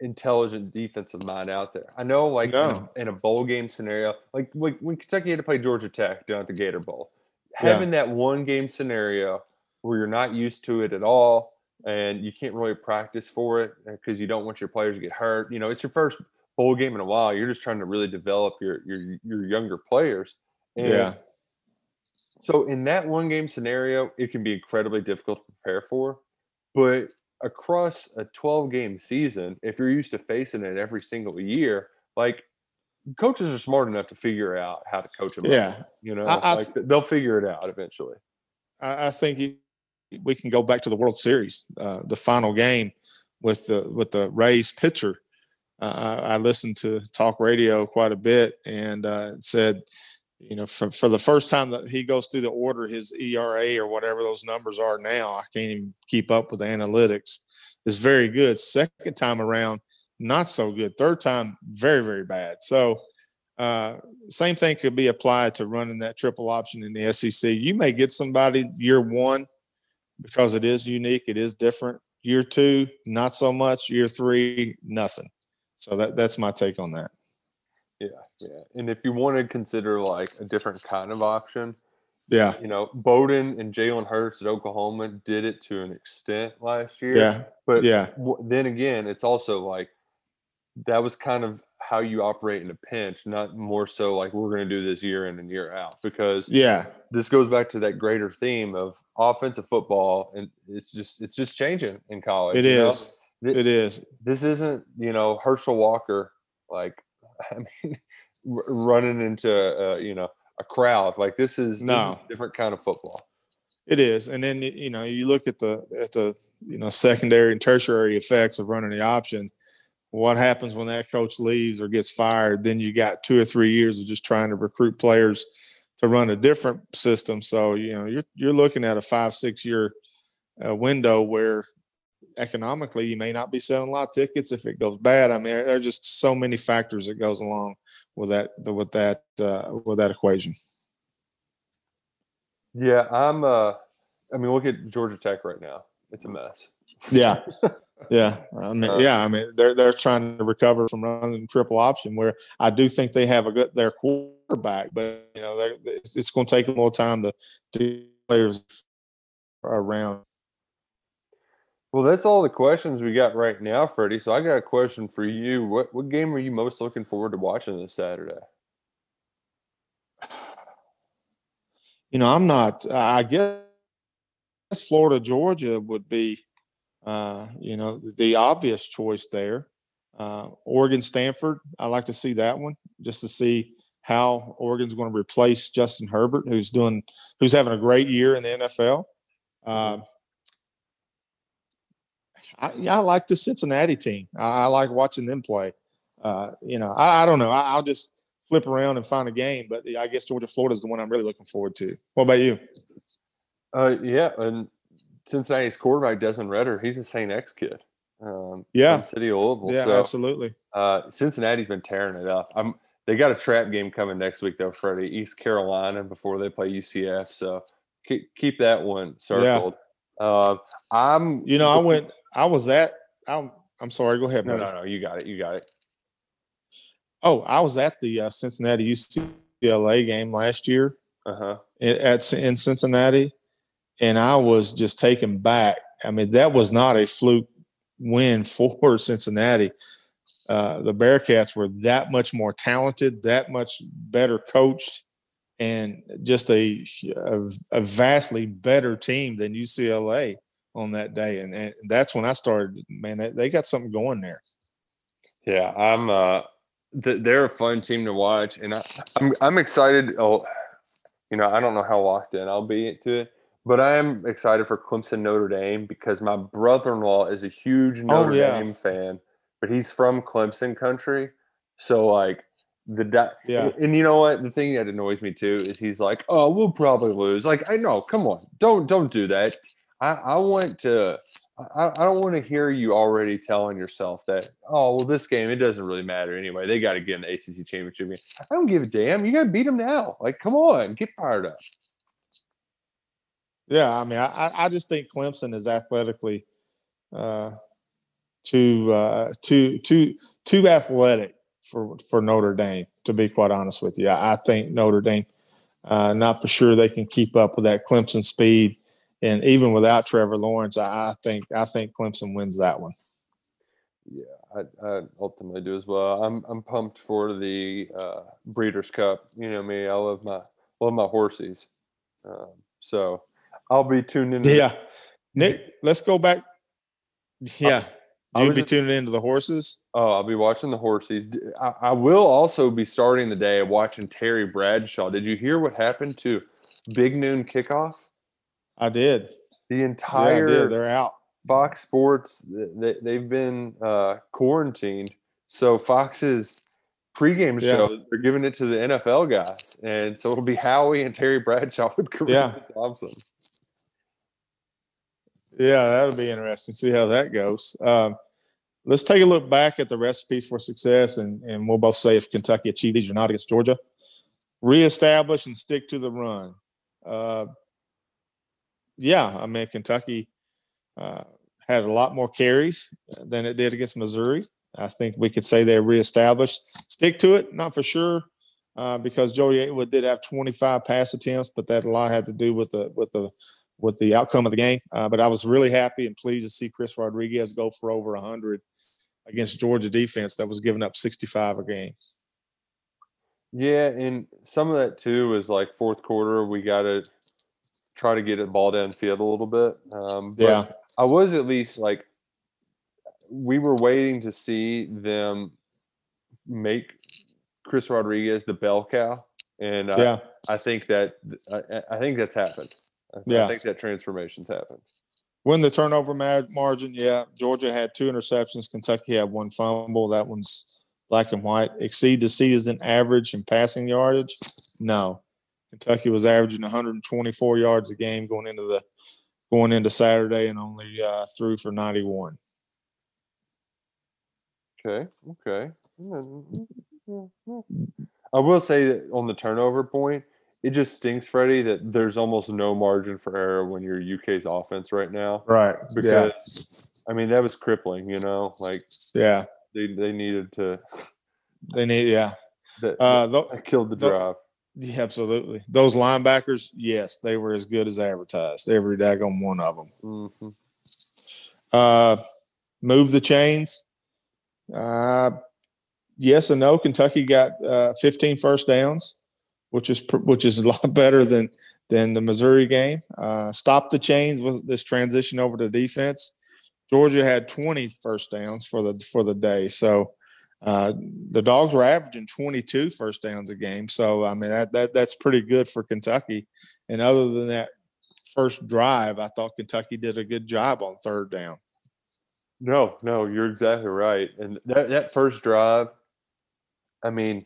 [SPEAKER 3] intelligent defensive mind out there. I know, like no. in, a, in, a, bowl game scenario, like, like when Kentucky had to play Georgia Tech down at the Gator Bowl, having yeah. that one game scenario where you're not used to it at all and you can't really practice for it because you don't want your players to get hurt. You know, it's your first bowl game in a while. You're just trying to really develop your your your younger players. And yeah. So in that one game scenario, it can be incredibly difficult to prepare for. But across a 12 game season, if you're used to facing it every single year, like coaches are smart enough to figure out how to coach them.
[SPEAKER 2] Yeah.
[SPEAKER 3] Up, you know, I, like they'll figure it out eventually.
[SPEAKER 2] I, I think we can go back to the World Series, uh, the final game with the with the Rays pitcher. Uh, I, listened to talk radio quite a bit and uh, said, you know, for, for the first time that he goes through the order, his ERA or whatever those numbers are now, I can't even keep up with the analytics. Is very good. Second time around, not so good. Third time, very very bad. So. Uh, same thing could be applied to running that triple option in the SEC. You may get somebody year one because it is unique, it is different. Year two, not so much. Year three, nothing. So that that's my take on that.
[SPEAKER 3] Yeah, yeah. And if you want to consider like a different kind of option,
[SPEAKER 2] yeah,
[SPEAKER 3] you know, Bowden and Jalen Hurts at Oklahoma did it to an extent last year.
[SPEAKER 2] Yeah,
[SPEAKER 3] but
[SPEAKER 2] yeah.
[SPEAKER 3] then again, it's also like that was kind of how you operate in a pinch, not more so like we're going to do this year in and year out. Because
[SPEAKER 2] Yeah,
[SPEAKER 3] this goes back to that greater theme of offensive football, and it's just it's just changing in college.
[SPEAKER 2] it
[SPEAKER 3] you know? Th-
[SPEAKER 2] It is.
[SPEAKER 3] This isn't you know Herschel Walker like I mean r- running into uh, you know a crowd like this is this is
[SPEAKER 2] No.
[SPEAKER 3] a different kind of football.
[SPEAKER 2] It is, and then you know you look at the at the you know secondary and tertiary effects of running the option. What happens when that coach leaves or gets fired? Then you got two or three years of just trying to recruit players to run a different system. So you know you're you're looking at a five six year uh, window where economically you may not be selling a lot of tickets if it goes bad. I mean there are just so many factors that goes along with that with that uh, with that equation.
[SPEAKER 3] Yeah, I'm. uh I mean, look at Georgia Tech right now; it's a mess.
[SPEAKER 2] Yeah. Yeah. I mean,
[SPEAKER 3] Uh,
[SPEAKER 2] yeah. I mean, they're they're trying to recover from running triple option where I do think they have a good their quarterback, but you know, it's, it's going to take them more time to to players around.
[SPEAKER 3] Well, that's all the questions we got right now, Freddie. So I got a question for you. What what game are you most looking forward to watching this Saturday?
[SPEAKER 2] You know, I'm not. I guess Florida Georgia would be, uh, you know, the obvious choice there. Uh, Oregon Stanford. I like to see that one just to see how Oregon's going to replace Justin Herbert, who's doing, who's having a great year in the NFL. Um, I, yeah, I like the Cincinnati team. I, I like watching them play. Uh, you know, I, I don't know. I, I'll just flip around and find a game, but I guess Georgia Florida is the one I'm really looking forward to. What about you?
[SPEAKER 3] Uh, yeah, and Cincinnati's quarterback Desmond Ridder, he's a St. X kid. Um,
[SPEAKER 2] Yeah.
[SPEAKER 3] City of Louisville.
[SPEAKER 2] Yeah,
[SPEAKER 3] so,
[SPEAKER 2] absolutely.
[SPEAKER 3] Uh, Cincinnati's been tearing it up. I'm. They got a trap game coming next week though, Freddie. East Carolina before they play UCF. So keep keep that one circled. Uh, I'm.
[SPEAKER 2] You know, I went. I was at. I'm. I'm sorry. Go ahead.
[SPEAKER 3] No,
[SPEAKER 2] buddy.
[SPEAKER 3] no, no. You got it. You got it.
[SPEAKER 2] Oh, I was at the uh, Cincinnati UCLA game last year
[SPEAKER 3] Uh huh.
[SPEAKER 2] at in Cincinnati, and I was just taken back. I mean, that was not a fluke win for Cincinnati. Uh, the Bearcats were that much more talented, that much better coached, and just a, a, a vastly better team than UCLA on that day. And, and that's when I started. Man, they, they got something going there.
[SPEAKER 3] Yeah, I'm. Uh, th- they're a fun team to watch, and I, I'm I'm excited. Oh, you know, I don't know how locked in I'll be to it, but I am excited for Clemson Notre Dame because my brother-in-law is a huge Notre
[SPEAKER 2] yeah.
[SPEAKER 3] Dame fan, but he's from Clemson country, so like the di-
[SPEAKER 2] Yeah.
[SPEAKER 3] And you know what? The thing that annoys me too is he's like, "Oh, we'll probably lose." Like, I know, come on, don't don't do that. I I want to. I, I don't want to hear you already telling yourself that, oh, well, this game, it doesn't really matter anyway. They got to get in the ACC championship game. I don't give a damn. You got to beat them now. Like, come on, get fired up.
[SPEAKER 2] Yeah, I mean, I, I- just think Clemson is athletically uh, too uh, too too too athletic for for Notre Dame. To be quite honest with you, I, I think Notre Dame, uh, not for sure they can keep up with that Clemson speed, and even without Trevor Lawrence, I, I think I think Clemson wins that one.
[SPEAKER 3] Yeah, I, I ultimately do as well. I'm I'm pumped for the uh, Breeders' Cup. You know me, I love my love my horsies. Um, so I'll be tuned in.
[SPEAKER 2] Yeah, Nick, let's go back. Yeah,
[SPEAKER 3] I
[SPEAKER 2] you'll be
[SPEAKER 3] just-
[SPEAKER 2] tuning into the horses.
[SPEAKER 3] Oh, I'll be watching the horsies. I will also be starting the day watching Terry Bradshaw. Did you hear what happened to Big Noon Kickoff?
[SPEAKER 2] I did.
[SPEAKER 3] The entire Yeah,
[SPEAKER 2] did. They're out.
[SPEAKER 3] Fox Sports, they, they've been uh, quarantined. So Fox's pregame
[SPEAKER 2] Yeah.
[SPEAKER 3] show, they're giving it to the NFL guys. And so it'll be Howie and Terry Bradshaw with Charissa
[SPEAKER 2] Yeah.
[SPEAKER 3] Thompson.
[SPEAKER 2] Yeah, that'll be interesting. See how that goes. Um, let's take a look back at the recipes for success, and, and we'll both say if Kentucky achieved these or not against Georgia. Reestablish and stick to the run. Uh, yeah, I mean Kentucky uh, had a lot more carries than it did against Missouri. I think we could say they reestablished. Stick to it, not for sure, uh, because Joey Gatewood did have 25 pass attempts, but that a lot had to do with the with the with the outcome of the game. Uh, but I was really happy and pleased to see Chris Rodriguez go for over 100 against Georgia defense that was giving up 65 a game.
[SPEAKER 3] Yeah, and some of that too was like fourth quarter. We got to try to get the ball downfield a little bit. Um,
[SPEAKER 2] Yeah.
[SPEAKER 3] I was at least like we were waiting to see them make Chris Rodriguez the bell cow, and I,
[SPEAKER 2] Yeah.
[SPEAKER 3] I think that I, I think that's happened. I,
[SPEAKER 2] Yeah.
[SPEAKER 3] I think that transformation's happened.
[SPEAKER 2] Win the turnover margin. Yeah. Georgia had two interceptions. Kentucky had one fumble. That one's black and white. Exceed the season average in passing yardage. No. Kentucky was averaging 124 yards a game going into the going into Saturday and only uh, threw for 91.
[SPEAKER 3] Okay. Okay. I will say that on the turnover point, it just stinks, Freddie, that there's almost no margin for error when you're UK's offense right now.
[SPEAKER 2] Right.
[SPEAKER 3] Because I mean that was crippling, you know. Like
[SPEAKER 2] yeah.
[SPEAKER 3] they, they needed to
[SPEAKER 2] They need. Yeah.
[SPEAKER 3] that,
[SPEAKER 2] Uh,
[SPEAKER 3] that killed the
[SPEAKER 2] tho-
[SPEAKER 3] drive.
[SPEAKER 2] Yeah, absolutely. Those linebackers, yes, they were as good as advertised. Every daggone one of them.
[SPEAKER 3] hmm
[SPEAKER 2] Uh, move the chains. Uh, yes and no. Kentucky got uh, 15 first downs, which is pr- which is a lot better than than the Missouri game. Uh, stop the chains with this transition over to defense. Georgia had 20 first downs for the for the day. So uh, the dogs were averaging 22 first downs a game. So I mean that that that's pretty good for Kentucky. And other than that first drive, I thought Kentucky did a good job on third down.
[SPEAKER 3] No, no, you're exactly right. And that that first drive, I mean,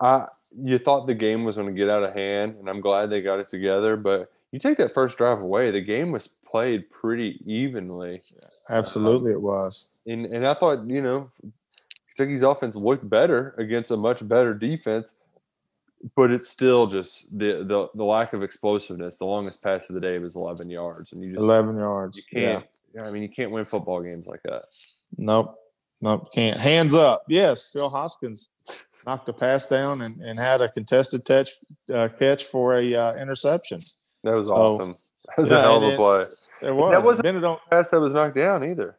[SPEAKER 3] I you thought the game was going to get out of hand, and I'm glad they got it together. But you take that first drive away, the game was played pretty evenly.
[SPEAKER 2] Absolutely, it was.
[SPEAKER 3] And and I thought, you know, Kentucky's offense looked better against a much better defense, but it's still just the the, the lack of explosiveness. The longest pass of the day was 11 yards, and you just
[SPEAKER 2] 11 yards.
[SPEAKER 3] you
[SPEAKER 2] Yeah.
[SPEAKER 3] can't. I mean, you can't win football games like that.
[SPEAKER 2] Nope. Nope. Can't. Hands up. Yes. Phil Hoskins knocked a pass down and, and had a contested touch uh, catch for a uh, interception.
[SPEAKER 3] That was
[SPEAKER 2] So,
[SPEAKER 3] awesome. That was
[SPEAKER 2] yeah,
[SPEAKER 3] a hell of a play.
[SPEAKER 2] It was.
[SPEAKER 3] That wasn't-
[SPEAKER 2] Bennett on,
[SPEAKER 3] Pass that was knocked down either.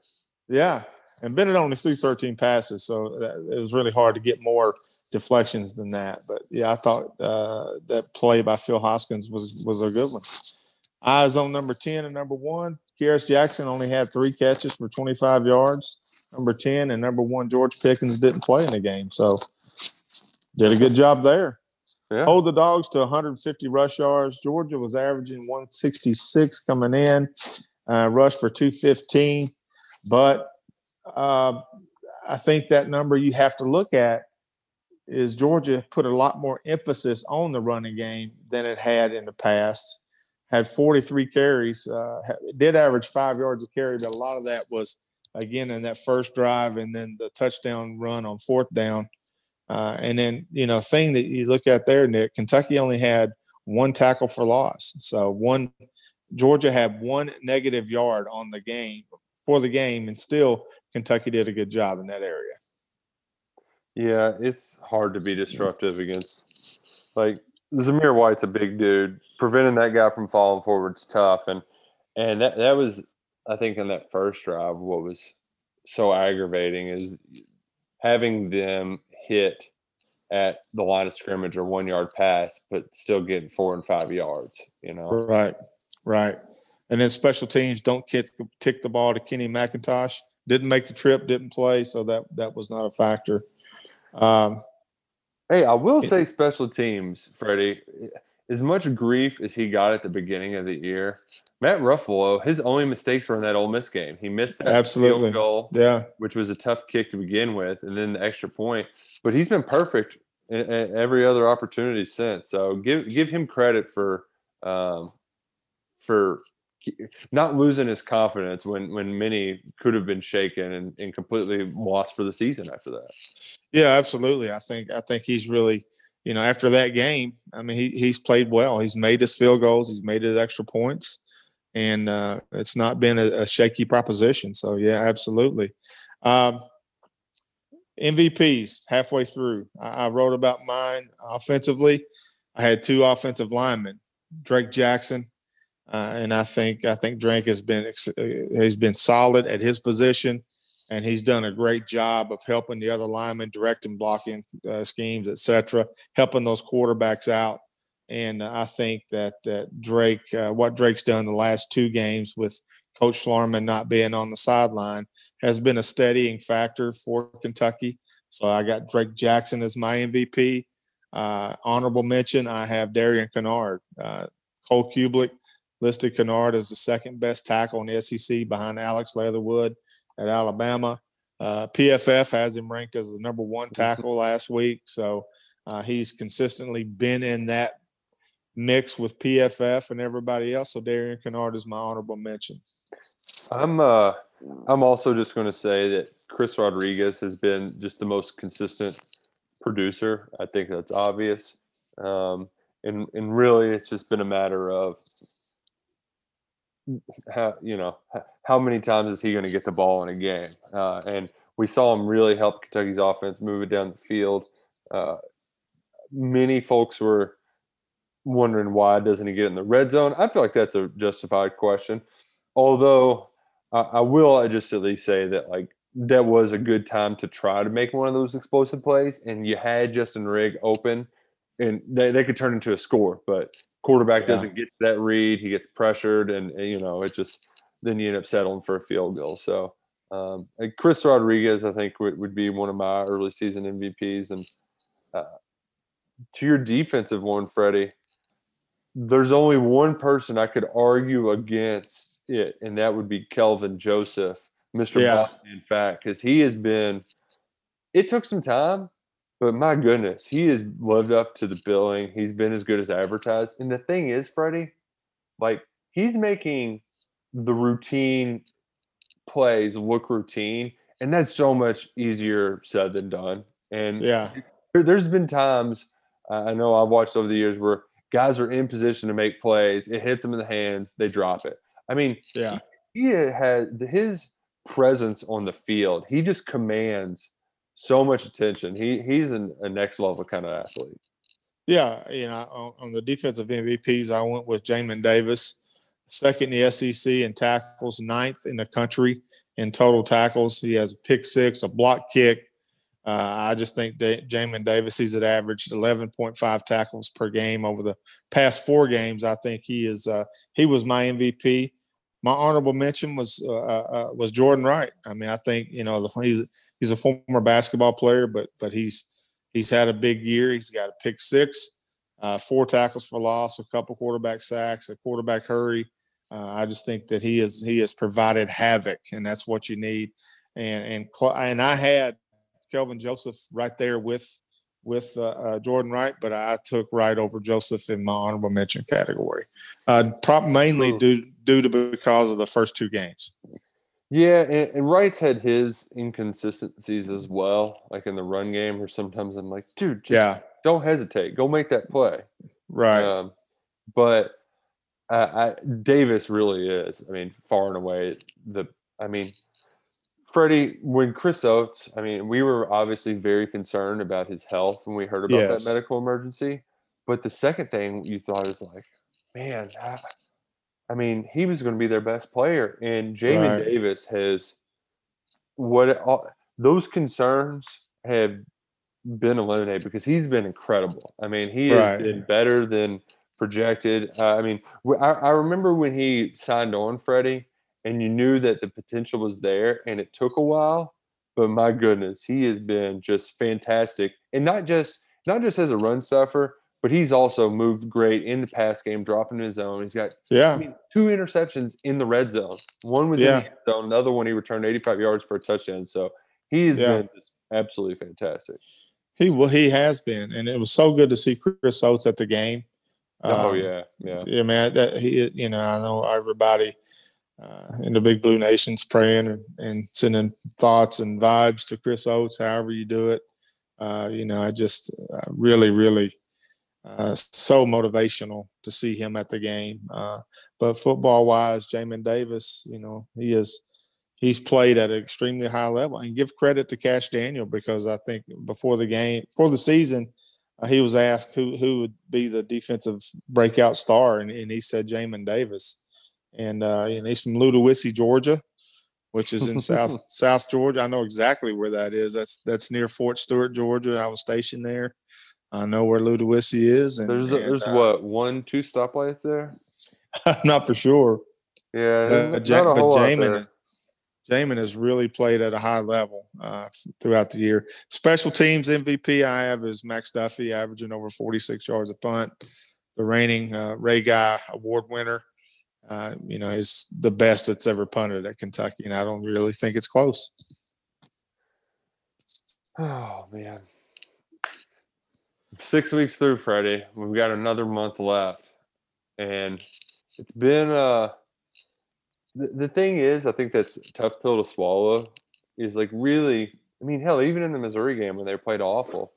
[SPEAKER 2] yeah. And Bennett only threw 13 passes, so that, it was really hard to get more deflections than that. But yeah, I thought uh, that play by Phil Hoskins was was a good one. Eyes on number 10 and number one. Kearis Jackson only had three catches for 25 yards. Number 10 and number one, George Pickens didn't play in the game. So did a good job there.
[SPEAKER 3] Yeah.
[SPEAKER 2] Hold the dogs to 150 rush yards. Georgia was averaging 166 coming in, uh, rush for 215. But uh, I think that number you have to look at is Georgia put a lot more emphasis on the running game than it had in the past. Had 43 carries, uh, did average five yards a carry, but a lot of that was again in that first drive and then the touchdown run on fourth down. Uh, and then, you know, thing that you look at there, Nick, Kentucky only had one tackle for loss. So one, Georgia had one negative yard on the game for the game, and still Kentucky did a good job in that area.
[SPEAKER 3] Yeah, it's hard to be disruptive against like Zamir White's a big dude. Preventing that guy from falling forward's tough. And and that that was I think in that first drive what was so aggravating is having them hit at the line of scrimmage or one yard pass, but still getting four and five yards, you know.
[SPEAKER 2] Right, right. And then special teams don't kick, kick the ball to Kenny McIntosh. Didn't make the trip, didn't play, so that that was not a factor. Um,
[SPEAKER 3] Hey, I will
[SPEAKER 2] It-
[SPEAKER 3] say special teams, Freddie. As much grief as he got at the beginning of the year, Matt Ruffolo, his only mistakes were in that Ole Miss game. He missed that
[SPEAKER 2] Absolutely.
[SPEAKER 3] field goal,
[SPEAKER 2] yeah,
[SPEAKER 3] which was a tough kick to begin with, and then the extra point. But he's been perfect in, in every other opportunity since. So give give him credit for um, for not losing his confidence when when many could have been shaken and, and completely lost for the season after that.
[SPEAKER 2] yeah, absolutely. I think I think he's really, you know, after that game, I mean, he he's played well. He's made his field goals. He's made his extra points, and uh, it's not been a, a shaky proposition. So yeah, absolutely. Um, MVPs halfway through. I, I wrote about mine offensively. I had two offensive linemen, Drake Jackson, uh, and I think I think Drake has been uh, has been solid at his position. and he's done a great job of helping the other linemen, directing blocking uh, schemes, etc., helping those quarterbacks out. And I think that that Drake, uh, what Drake's done the last two games with Coach Schlarman not being on the sideline, has been a steadying factor for Kentucky. So I got Drake Jackson as my MVP. Uh, honorable mention, I have Darian Kinnard. Uh, Cole Cubelic listed Kinnard as the second best tackle in the SEC behind Alex Leatherwood at Alabama. Uh, PFF has him ranked as the number one
[SPEAKER 3] Mm-hmm.
[SPEAKER 2] tackle last week. So uh, he's consistently been in that mix with PFF and everybody else. So Darian Kinnard is my honorable mention.
[SPEAKER 3] I'm uh I'm also just going to say that Chris Rodriguez has been just the most consistent producer. I think that's obvious. Um, and and really, it's just been a matter of how you know how many times is he going to get the ball in a game? Uh, and we saw him really help Kentucky's offense move it down the field. Uh, many folks were wondering why doesn't he get in the red zone. I feel like that's a justified question. Although I, I will just at least say that like that was a good time to try to make one of those explosive plays, and you had Justin Rigg open, and they, they could turn into a score, but quarterback
[SPEAKER 2] Yeah.
[SPEAKER 3] doesn't get that read. He gets pressured, and, and, you know it just then you end up settling for a field goal. So um, and Chris Rodriguez, I think would, would be one of my early season MVPs, and uh, to your defensive one, Freddie. There's only one person I could argue against it, and that would be Kelvin Joseph, Mr.
[SPEAKER 2] Yeah.
[SPEAKER 3] Boston, in fact, because he has been. It took some time, but my goodness, he has lived up to the billing. He's been as good as advertised. And the thing is, Freddie, like he's making the routine plays look routine, and that's so much easier said than done. And
[SPEAKER 2] Yeah.
[SPEAKER 3] there, there's been times uh, I know I've watched over the years where guys are in position to make plays, it hits them in the hands, they drop it. I mean,
[SPEAKER 2] Yeah.
[SPEAKER 3] he had his presence on the field. He just commands so much attention. He he's an, a next level kind of athlete.
[SPEAKER 2] Yeah, you know, on, on the defensive MVPs, I went with Jamin Davis, second in the SEC in tackles, ninth in the country in total tackles. He has a pick six, a block kick. Uh, I just think that Jamin Davis, he's at averaged 11.5 tackles per game over the past four games. I think he is. Uh, he was my MVP. My honorable mention was uh, uh, was Jordan Wright. I mean, I think you know the, he's he's a former basketball player, but but he's He's had a big year. He's got a pick six, uh, four tackles for loss, a couple quarterback sacks, a quarterback hurry. Uh, I just think that he is he has provided havoc, and that's what you need. And and and I had Kelvin Joseph right there with with uh, uh, Jordan Wright, but I took Wright over Joseph in my honorable mention category, uh, prop mainly due due to because of the first two games.
[SPEAKER 3] Yeah, and, and Wright's had his inconsistencies as well, like in the run game, or sometimes I'm like, dude, just
[SPEAKER 2] Yeah,
[SPEAKER 3] don't hesitate, go make that play.
[SPEAKER 2] right.
[SPEAKER 3] Um, but uh, I, Davis really is. I mean, far and away the. I mean, Freddie, when Chris Oates, I mean, we were obviously very concerned about his health when we heard about
[SPEAKER 2] Yes.
[SPEAKER 3] that medical emergency. But the second thing you thought is like, man, I, mean, he was going to be their best player, and Jamin
[SPEAKER 2] Right.
[SPEAKER 3] Davis has what all, those concerns have been eliminated because he's been incredible. I mean, he has been better than projected. Uh, I mean, I, I remember when he signed on, Freddie, and you knew that the potential was there, and it took a while. But my goodness, he has been just fantastic, and not just not just as a run stuffer, but he's also moved great in the pass game, dropping his own. He's got
[SPEAKER 2] Yeah,
[SPEAKER 3] I mean, two interceptions in the red zone. One was
[SPEAKER 2] Yeah.
[SPEAKER 3] in the end zone. The other one he returned 85 yards for a touchdown. So he's
[SPEAKER 2] Yeah.
[SPEAKER 3] been just absolutely fantastic.
[SPEAKER 2] he well he has been, and it was so good to see Chris Oates at the game.
[SPEAKER 3] oh
[SPEAKER 2] Um,
[SPEAKER 3] yeah, yeah.
[SPEAKER 2] yeah, man. That he, you know, I know everybody uh, in the Big Blue Nation's praying and, and sending thoughts and vibes to Chris Oates, however you do it. Uh, you know, I just uh, really, really uh, so motivational to see him at the game. Uh, but football wise, Jamin Davis, you know, he is he's played at an extremely high level. And give credit to Cash Daniel because I think before the game, for the season, uh, he was asked who who would be the defensive breakout star, and, and he said Jamin Davis. And uh, he's from Ludowici, Georgia, which is in South South Georgia. I know exactly where that is. That's that's near Fort Stewart, Georgia. I was stationed there. I know where Ludowici is. And
[SPEAKER 3] There's
[SPEAKER 2] and,
[SPEAKER 3] there's
[SPEAKER 2] uh,
[SPEAKER 3] what one two stoplights there.
[SPEAKER 2] I'm not for sure.
[SPEAKER 3] Yeah,
[SPEAKER 2] But, Ja- but Jamin. Jamin has really played at a high level uh, throughout the year. Special teams MVP I have is Max Duffy, averaging over 46 yards a punt. The reigning uh, Ray Guy Award winner. Uh, you know, is the best that's ever punted at Kentucky, and I don't really think it's close.
[SPEAKER 3] Oh man. Six weeks through Friday. We've got another month left. And it's been uh the, the thing is, I think that's a tough pill to swallow is like really I mean, hell, even in the Missouri game when they played awful.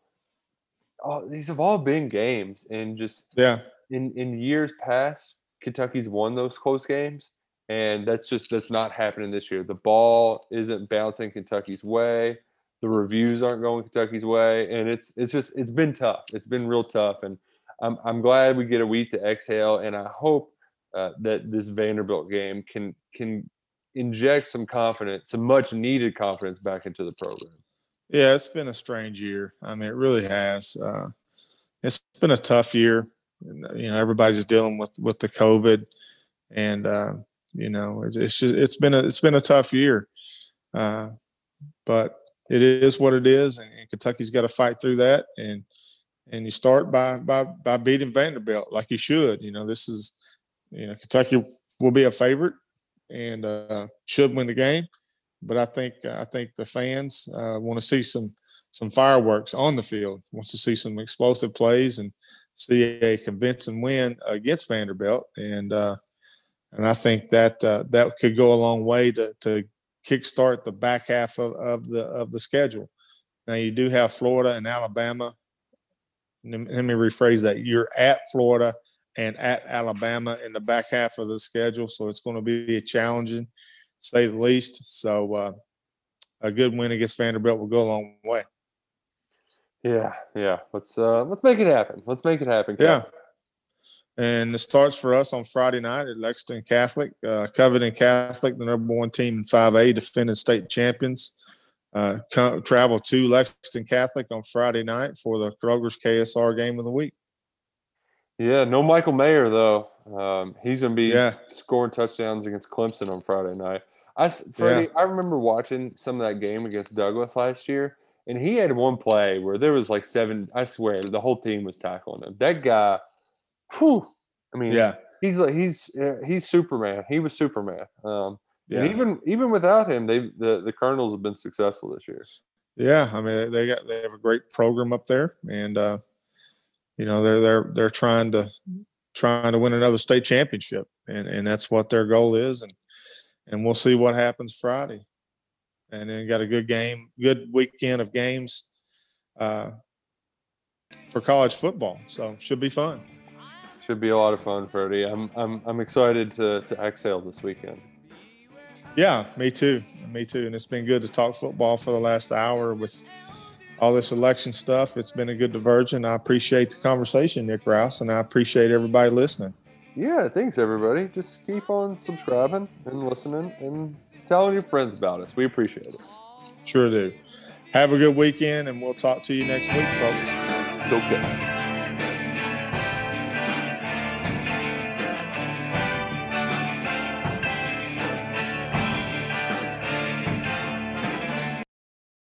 [SPEAKER 3] Oh, these have all been games and just
[SPEAKER 2] Yeah,
[SPEAKER 3] in in years past, Kentucky's won those close games, and that's just that's not happening this year. The ball isn't bouncing Kentucky's way. The reviews aren't going Kentucky's way, and it's it's just it's been tough. It's been real tough, and I'm I'm glad we get a week to exhale, and I hope uh, that this Vanderbilt game can can inject some confidence, some much needed confidence back into the program.
[SPEAKER 2] yeah, it's been a strange year. I mean, it really has. Uh, it's been a tough year. You know, everybody's dealing with with the COVID, and uh, you know, it's, it's just it's been a it's been a tough year. Uh, but it is what it is, and, and Kentucky's got to fight through that. And and you start by by by beating Vanderbilt like you should. You know, this is you know Kentucky will be a favorite and uh, should win the game. But I think I think the fans uh, want to see some some fireworks on the field. Wants to see some explosive plays and see a convincing win against Vanderbilt. And uh, and I think that uh, that could go a long way to to kickstart the back half of, of the of the schedule. Now you do have Florida and Alabama. Let me rephrase that. You're at Florida and at Alabama in the back half of the schedule, so it's going to be challenging, say the least. So uh, a good win against Vanderbilt will go a long way.
[SPEAKER 3] Yeah, yeah. Let's uh let's make it happen. Let's make it happen.
[SPEAKER 2] Yeah. And it starts for us on Friday night at Lexington Catholic. Uh, Covington Catholic, the number one team in 5A, defending state champions. Uh, co- travel to Lexington Catholic on Friday night for the Kroger's KSR game of the week.
[SPEAKER 3] Yeah, no Michael Mayer though. Um, he's gonna be
[SPEAKER 2] Yeah.
[SPEAKER 3] scoring touchdowns against Clemson on Friday night. I, Freddie, I remember watching some of that game against Douglas last year, and he had one play where there was like seven. I swear, the whole team was tackling him. That guy, whew, I mean,
[SPEAKER 2] Yeah.
[SPEAKER 3] he's like he's uh, he's Superman. He was Superman. Um,
[SPEAKER 2] Yeah.
[SPEAKER 3] and even even without him, they the the Colonels have been successful this year.
[SPEAKER 2] Yeah, I mean they- they got they have a great program up there, and uh, you know they're they're they're trying to trying to win another state championship, and and that's what their goal is, and and we'll see what happens Friday, and then got a good game, good weekend of games uh, for college football, so should be fun.
[SPEAKER 3] Should be a lot of fun, Freddie. I'm I'm I'm excited to to exhale this weekend.
[SPEAKER 2] Yeah, me too, me too, and it's been good to talk football for the last hour with all this election stuff. It's been a good diversion. I appreciate the conversation, Nick Roush, and I appreciate everybody listening.
[SPEAKER 3] Yeah, thanks everybody. Just keep on subscribing and listening and telling your friends about us. We appreciate it.
[SPEAKER 2] Sure do. Have a good weekend, and we'll talk to you next week, folks.
[SPEAKER 3] It.